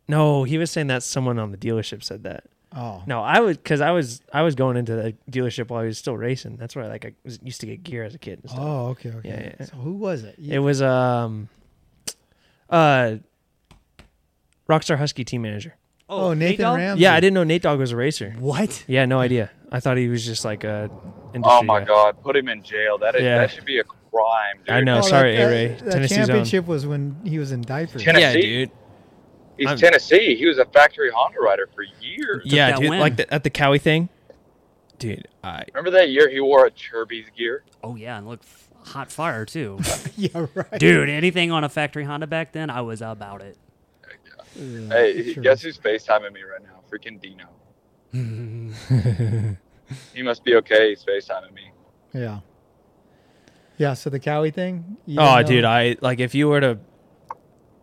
No, he was saying that someone on the dealership said that. Oh, No, I was because I was I was going into the dealership while he was still racing. That's where like I was, used to get gear as a kid and stuff. oh, okay, okay. Yeah, yeah. So who was it? It was um uh Rockstar Husky team manager. oh, Nathan Dog? Ramsey. Yeah, I didn't know Nate Dogg was a racer. What? Yeah, no idea. I thought he was just like a industry Oh my guy. God, put him in jail. That is, Yeah. that should be a prime. Dude. I know. Oh, sorry, that, A Ray. that, that Tennessee's own. championship was when he was in diapers. Tennessee. Yeah, dude. He's I'm- Tennessee. He was a factory Honda rider for years. Yeah, dude. win. Like the, at the Kawi thing, dude. I Remember that year he wore a Chirby's gear? Oh yeah, and look, hot fire too, yeah, right. dude. Anything on a factory Honda back then, I was about it. Yeah, Hey, sure. guess who's FaceTiming me right now? Freaking Dino. He must be okay. He's FaceTiming me. Yeah. Yeah. So the Kawi thing. oh, know? dude. I like if you were to,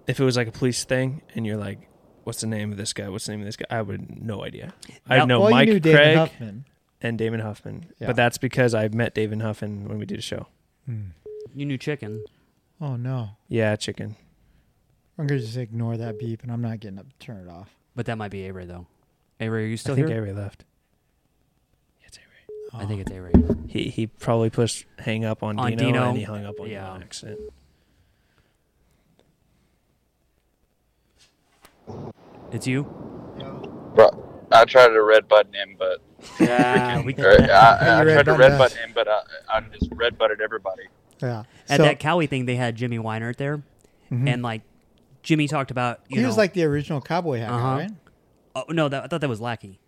if it was like a police thing, and you're like, "What's the name of this guy? What's the name of this guy?" I would no idea. I know well, Mike you knew David Craig Huffman. and Damon Huffman, Yeah. but that's because I met David Huffman when we did a show. Hmm. You knew chicken. Oh no. Yeah, chicken. I'm gonna just ignore that beep, and I'm not getting up to turn it off. But that might be A-Ray though. A-Ray, are you still I think here? A-Ray left. Yeah. I think it's A-Ray. He he probably pushed hang up on, On Dino, Dino. and he hung up on you Yeah. on accident. It's you. Bro, I tried to red button him, but Yeah, freaking- we or, I, I tried to red button him, but I, I just red butted everybody. Yeah. At so that Cowie thing, they had Jimmy Weinert there, Mhm. and like Jimmy talked about. You he know, was like the original cowboy hat, Uh-huh. right? oh no, that, I thought that was Lackey.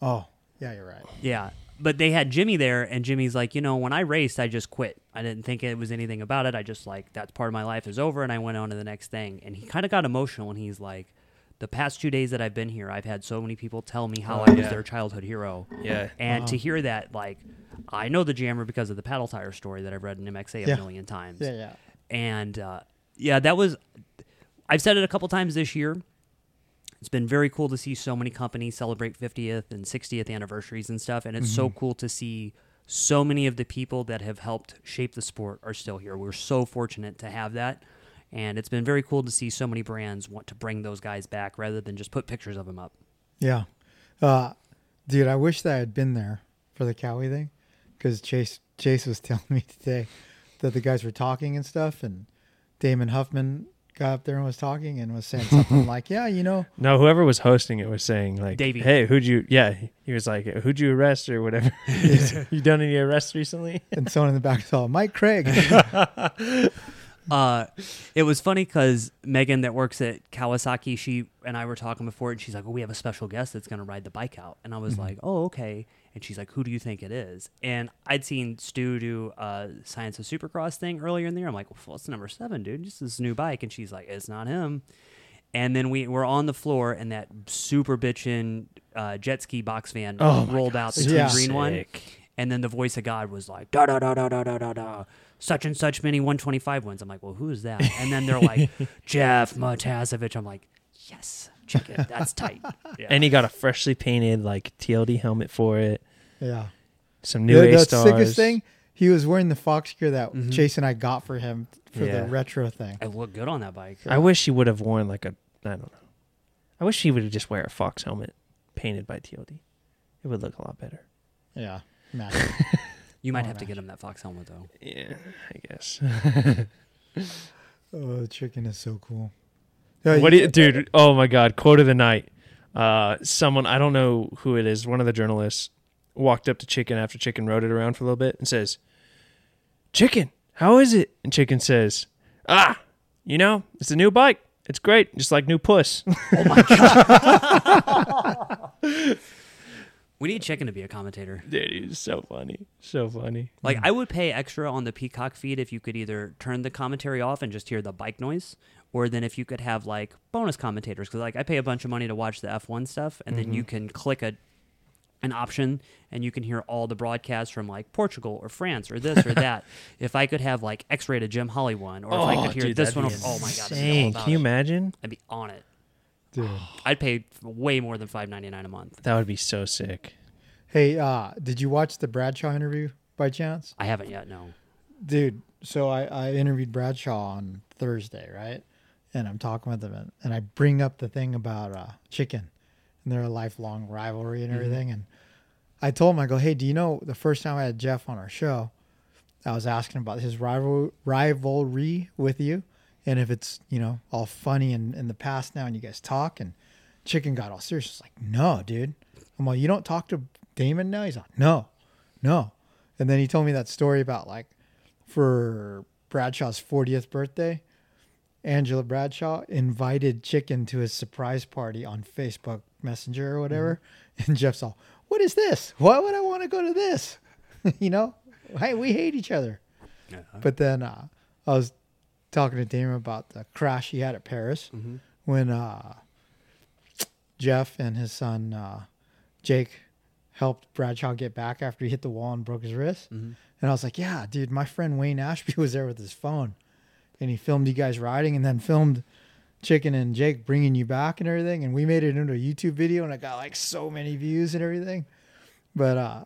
Oh, yeah, you're right. Yeah. But they had Jimmy there, and Jimmy's like, you know, when I raced, I just quit. I didn't think it was anything about it. I just like that's part of my life is over, and I went on to the next thing. And he kind of got emotional, and he's like, the past two days that I've been here, I've had so many people tell me how Oh, I was yeah. their childhood hero. Yeah. And to hear that, like, I know the Jammer because of the paddle tire story that I've read in MXA a Yeah. million times. Yeah, yeah. And uh, yeah, that was. I've said it a couple times this year. It's been very cool to see so many companies celebrate 50th and 60th anniversaries and stuff, and it's so Mm-hmm. cool to see so many of the people that have helped shape the sport are still here. We're so fortunate to have that, and it's been very cool to see so many brands want to bring those guys back rather than just put pictures of them up. Yeah. Uh, dude, I wish that I had been there for the Kawi thing because Chase Chase was telling me today that the guys were talking and stuff, and Damon Huffman got up there and was talking and was saying something like, "Yeah, you know, No, whoever was hosting it was saying like, Davey. "Hey, who'd you?" Yeah, he was like, "Who'd you arrest or whatever?" you done any arrests recently? and someone in the back saw Mike Craig. Uh, it was funny because Megan that works at Kawasaki, she and I were talking before, and she's like, "Well, we have a special guest that's going to ride the bike out," and I was like, "Oh, okay." and she's like, "Who do you think it is?" And I'd seen Stu do a Science of Supercross thing earlier in the year. I'm like, "Well, number seven, dude. Just this new bike." And she's like, "It's not him." And then we were on the floor, and that super bitchin' uh, jet ski box van oh rolled out the yeah. green Sick. one, and then the voice of God was like, "Da da da da da da da da." Such and such many 125 wins. I'm like, well, who's that? And then they're like, Jeff Matiasevich. I'm like, yes chicken, that's tight. Yeah. And he got a freshly painted like TLD helmet for it. yeah. Some new the, A the stars. sickest thing, he was wearing the Fox gear that Mhm. Chase and I got for him for Yeah. the retro thing. I look good on that bike. I wish he would have worn like a. I don't know. I wish he would have just wear a Fox helmet painted by TLD. It would look a lot better. Yeah. You might Oh, have to get him that Fox helmet though. Yeah, I guess. oh, the chicken is so cool. Yeah, what do you, dude? Oh my god! Quote of the night. Uh, someone I don't know who it is. One of the journalists walked up to Chicken after Chicken rode it around for a little bit and says, "Chicken, how is it?" And Chicken says, "Ah, you know, it's a new bike. It's great, just like new puss." Oh my god. We need Chicken to be a commentator. Dude, he's so funny, so funny. Like I would pay extra on the Peacock feed if you could either turn the commentary off and just hear the bike noise, or then if you could have like bonus commentators. Because like I pay a bunch of money to watch the F1 stuff, and then you can click a an option and you can hear all the broadcasts from like Portugal or France or this or that. if I could have like X-rated Jim Holley one, or if I could hear dude, this that'd one, be oh my god, I'd be all insane. about Can you it. imagine? I'd be on it. Dude. I'd pay way more than five ninety nine a month. That would be so sick. Hey, uh, did you watch the Bradshaw interview by chance? I haven't yet. No. Dude, so I, I interviewed Bradshaw on Thursday, right? And I'm talking with them, and, and I bring up the thing about uh, chicken and their lifelong rivalry and everything. And I told him, I go, hey, do you know the first time I had Jeff on our show, I was asking about his rival rivalry with you, and if it's you know all funny in, in the past now, and you guys talk, and Chicken got all serious. He's like, no, dude. I'm like, you don't talk to Damon now? He's like, no, no. And then he told me that story about like for Bradshaw's 40th birthday, Angela Bradshaw invited Chicken to his surprise party on Facebook Messenger or whatever. And Jeff's all, What is this? Why would I want to go to this? you know, hey, we hate each other. But then uh, I was talking to Damon about the crash he had at Paris when uh, Jeff and his son uh, Jake helped Bradshaw get back after he hit the wall and broke his wrist. And I was like, yeah, dude, my friend Wayne Ashby was there with his phone and he filmed you guys riding and then filmed Chicken and Jake bringing you back and everything. And we made it into a YouTube video and it got like so many views and everything. But uh,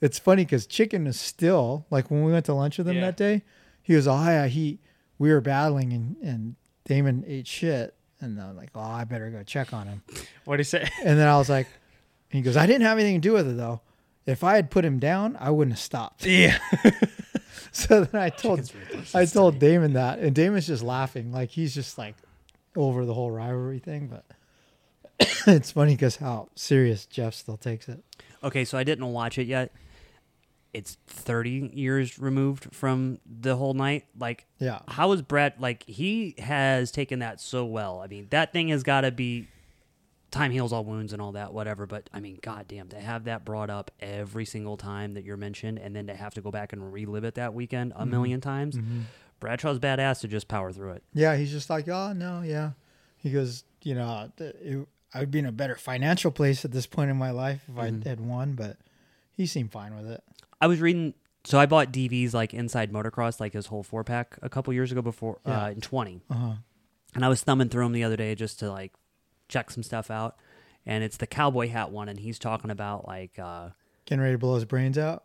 it's funny because Chicken is still like when we went to lunch with him Yeah. that day, he was, oh, yeah, he, we were battling and, and Damon ate shit. And I'm like, oh, I better go check on him. What do he say? And then I was like, he goes, I didn't have anything to do with it though. If I had put him down, I wouldn't have stopped. Yeah. So then I told I told Damon that, and Damon's just laughing, like he's just like over the whole rivalry thing. But it's funny because how serious Jeff still takes it. Okay, so I didn't watch it yet. It's 30 years removed from the whole night. Like, Yeah. how is Brett? Like, he has taken that so well. I mean, that thing has got to be time heals all wounds and all that, whatever. But I mean, goddamn, to have that brought up every single time that you're mentioned, and then to have to go back and relive it that weekend a million times. Bradshaw's badass to just power through it. Yeah, he's just like, oh no, yeah. He goes, you know, it, I would be in a better financial place at this point in my life if I had won, but he seemed fine with it. I was reading. So I bought DVs like Inside Motocross, like his whole four pack, a couple years ago before Yeah. uh, in twenty, Uh-huh. and I was thumbing through them the other day just to like check some stuff out. And it's the cowboy hat one, and he's talking about like uh, Getting ready to blow his brains out.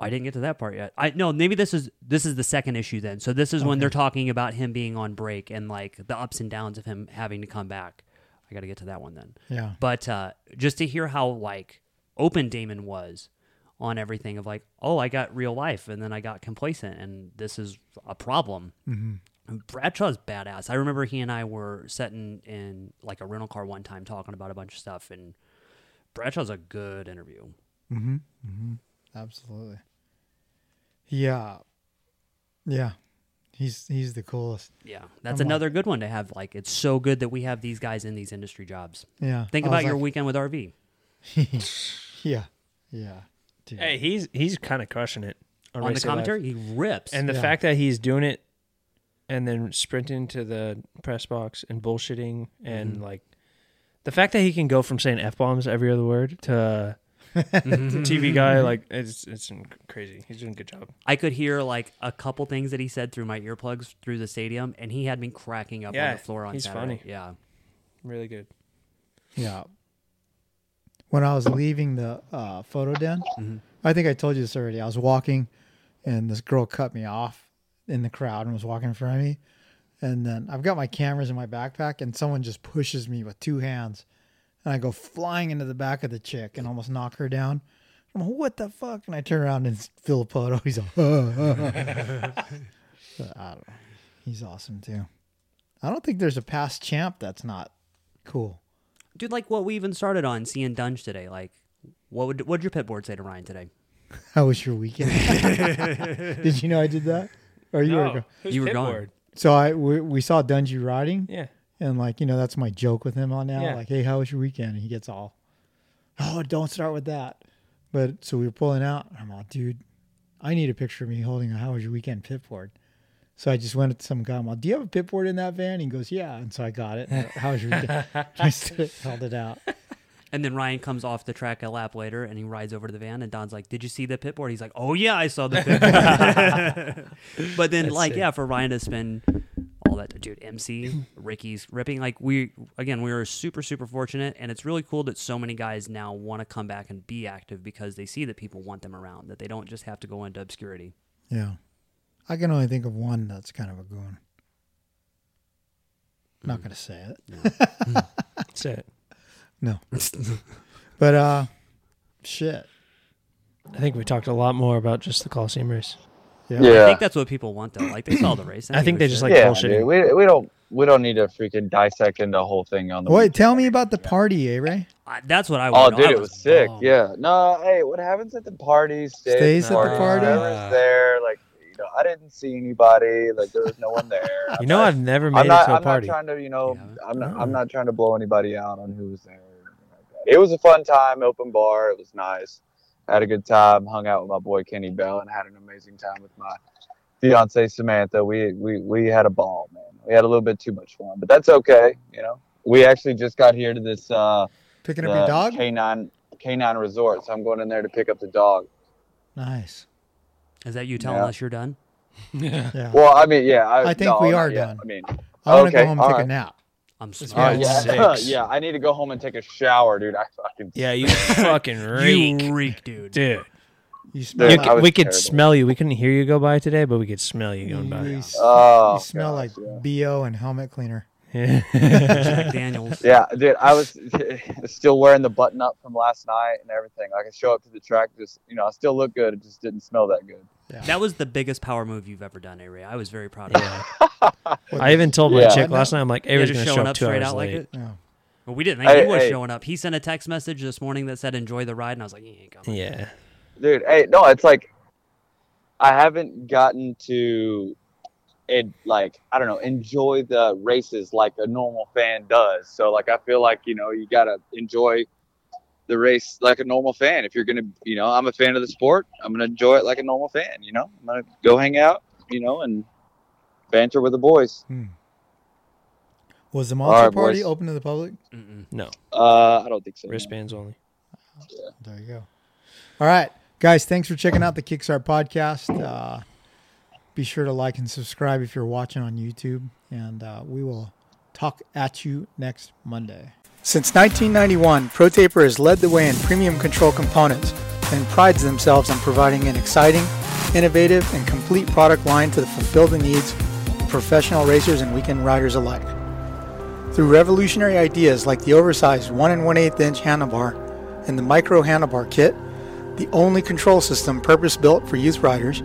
I didn't get to that part yet. I no, maybe this is this is the second issue then. So this is when they're talking about him being on break and like the ups and downs of him having to come back. I got to get to that one then. Yeah. But uh, just to hear how like open Damon was on everything of like, oh, I got real life, and then I got complacent, and this is a problem. Mm-hmm. Bradshaw's badass. I remember he and I were sitting in like a rental car one time talking about a bunch of stuff, and Bradshaw's a good interview. Mm-hmm. Mm-hmm. Absolutely. Yeah. Yeah. He's he's the coolest. Yeah, that's I'm another good one to have. Like, it's so good that we have these guys in these industry jobs. Yeah. Think I was about your like- weekend with RV. Yeah. Yeah. Dude. Hey, he's he's kind of crushing it on, On the Race Day Live. commentary, he rips. and the Yeah. fact that he's doing it and then sprinting to the press box and bullshitting and Mm-hmm. like the fact that he can go from saying f bombs every other word to uh, Mm-hmm. TV guy like it's it's crazy. He's doing a good job. I could hear like a couple things that he said through my earplugs through the stadium, and he had me cracking up on the floor on he's Saturday. funny. Yeah, Really good. Yeah. When I was leaving the uh, photo den, I think I told you this already. I was walking, and this girl cut me off in the crowd and was walking in front of me. And then I've got my cameras in my backpack, and someone just pushes me with two hands, and I go flying into the back of the chick and almost knock her down. I'm like, what the fuck? And I turn around and it's Philip Poto. He's like, uh, uh, uh. But I don't know. He's awesome too. I don't think there's a past champ that's not cool. dude. Like what we even started on seeing Dunge today. Like, what would what did your pit board say to Ryan today? How was your weekend? did you know I did that? Or you were go- Who's You were Pitboard? gone. So I we, we saw Dungey riding, Yeah. and like you know that's my joke with him on now. Yeah. Like, hey, how was your weekend? And he gets all, oh, don't start with that. But so we were pulling out. and I'm all, dude, I need a picture of me holding a how was your weekend pit board. So I just went to some guy. I'm like, do you have a pit board in that van? He goes, yeah. And so I got it. How was your weekend? I stood- held it out. And then Ryan comes off the track a lap later, and he rides over to the van, and Don's like, "Did you see the pit board?" He's like, "Oh yeah, I saw the pit board." but then, That's like, sick. yeah, for Ryan to spend all that, dude, MC, Ricky's ripping, like, we again, we were super, super fortunate, and it's really cool that so many guys now want to come back and be active because they see that people want them around, that they don't just have to go into obscurity. Yeah. I can only think of one that's kind of a goon. Not hmm. going to say it. That's it. No. but uh shit. I think we talked a lot more about just the Coliseum race. Yeah. I think that's what people want, though. Like, they saw the race. I think they just shit. like yeah, bullshitting. dude. We, we don't we don't need to freaking dissect into the whole thing on the Wait, weekend. tell me about the party, eh, Ray? I- that's what I Oh, dude, I it was sick. oh. Yeah. No, hey, what happens at the party stays, Stays at at the party? Whoever's there, like know, I didn't see anybody. Like there was no one there. You know, I've never made I'm it not. to a I'm party. not trying to. You know, Yeah. I'm not. Oh. I'm not trying to blow anybody out on who was there. or anything like that. It was a fun time, open bar. It was nice. Had a good time. Hung out with my boy Kenny Bell and had an amazing time with my fiance Samantha. We we we had a ball, man. We had a little bit too much fun, but that's okay. You know, we actually just got here to this uh, Picking up your dog? K9 K9 Resort, so I'm going in there to pick up the dog. Nice. Is that you telling Yeah. us you're done? Yeah. Well, I mean, yeah, I, I think no, we are yet. done. I mean, I want to okay, go home and all take a nap. I'm Let's sorry. Uh, yeah, Six. yeah. I need to go home and take a shower, dude. I fucking Yeah, you fucking reek, You reek, dude. dude. You smell Dude, You like, I c- was we could terrible. smell you. We couldn't hear you go by today, but we could smell you you, going by. you Oh, you smell gosh, like yeah. BO and helmet cleaner. Jack Daniels. Yeah, dude, I was still wearing the button up from last night and everything. Like I could show up to the track, just you know, I still look good. It just didn't smell that good. Yeah. That was the biggest power move you've ever done, Avery. I was very proud of you. I even told my Yeah. chick last night. I'm like, Yeah, Avery's just gonna showing show up up two straight hours out late. like it. Yeah. Well, we didn't think Hey, he was hey. showing up. He sent a text message this morning that said "Enjoy the ride," and I was like, "He ain't coming." Yeah, Dude, hey, no, it's like I haven't gotten to it like I don't know, enjoy the races like a normal fan does. So like I feel like, you know, you gotta enjoy the race like a normal fan. If you're gonna you know, I'm a fan of the sport, I'm gonna enjoy it like a normal fan, you know? I'm gonna go hang out, you know, and banter with the boys. Hmm. Was the All monster right, party boys. open to the public? Mm-mm. no Uh I don't think so. no. wristbands only. There you go. All right, guys. Thanks for checking out the Kickstart podcast. Uh, be sure to like and subscribe if you're watching on YouTube, and uh, we will talk at you next Monday. Since 1991, ProTaper has led the way in premium control components and prides themselves on providing an exciting, innovative, and complete product line to fulfill the needs of professional racers and weekend riders alike. Through revolutionary ideas like the oversized 1 and 1 8 inch handlebar and the micro handlebar kit, the only control system purpose built for youth riders,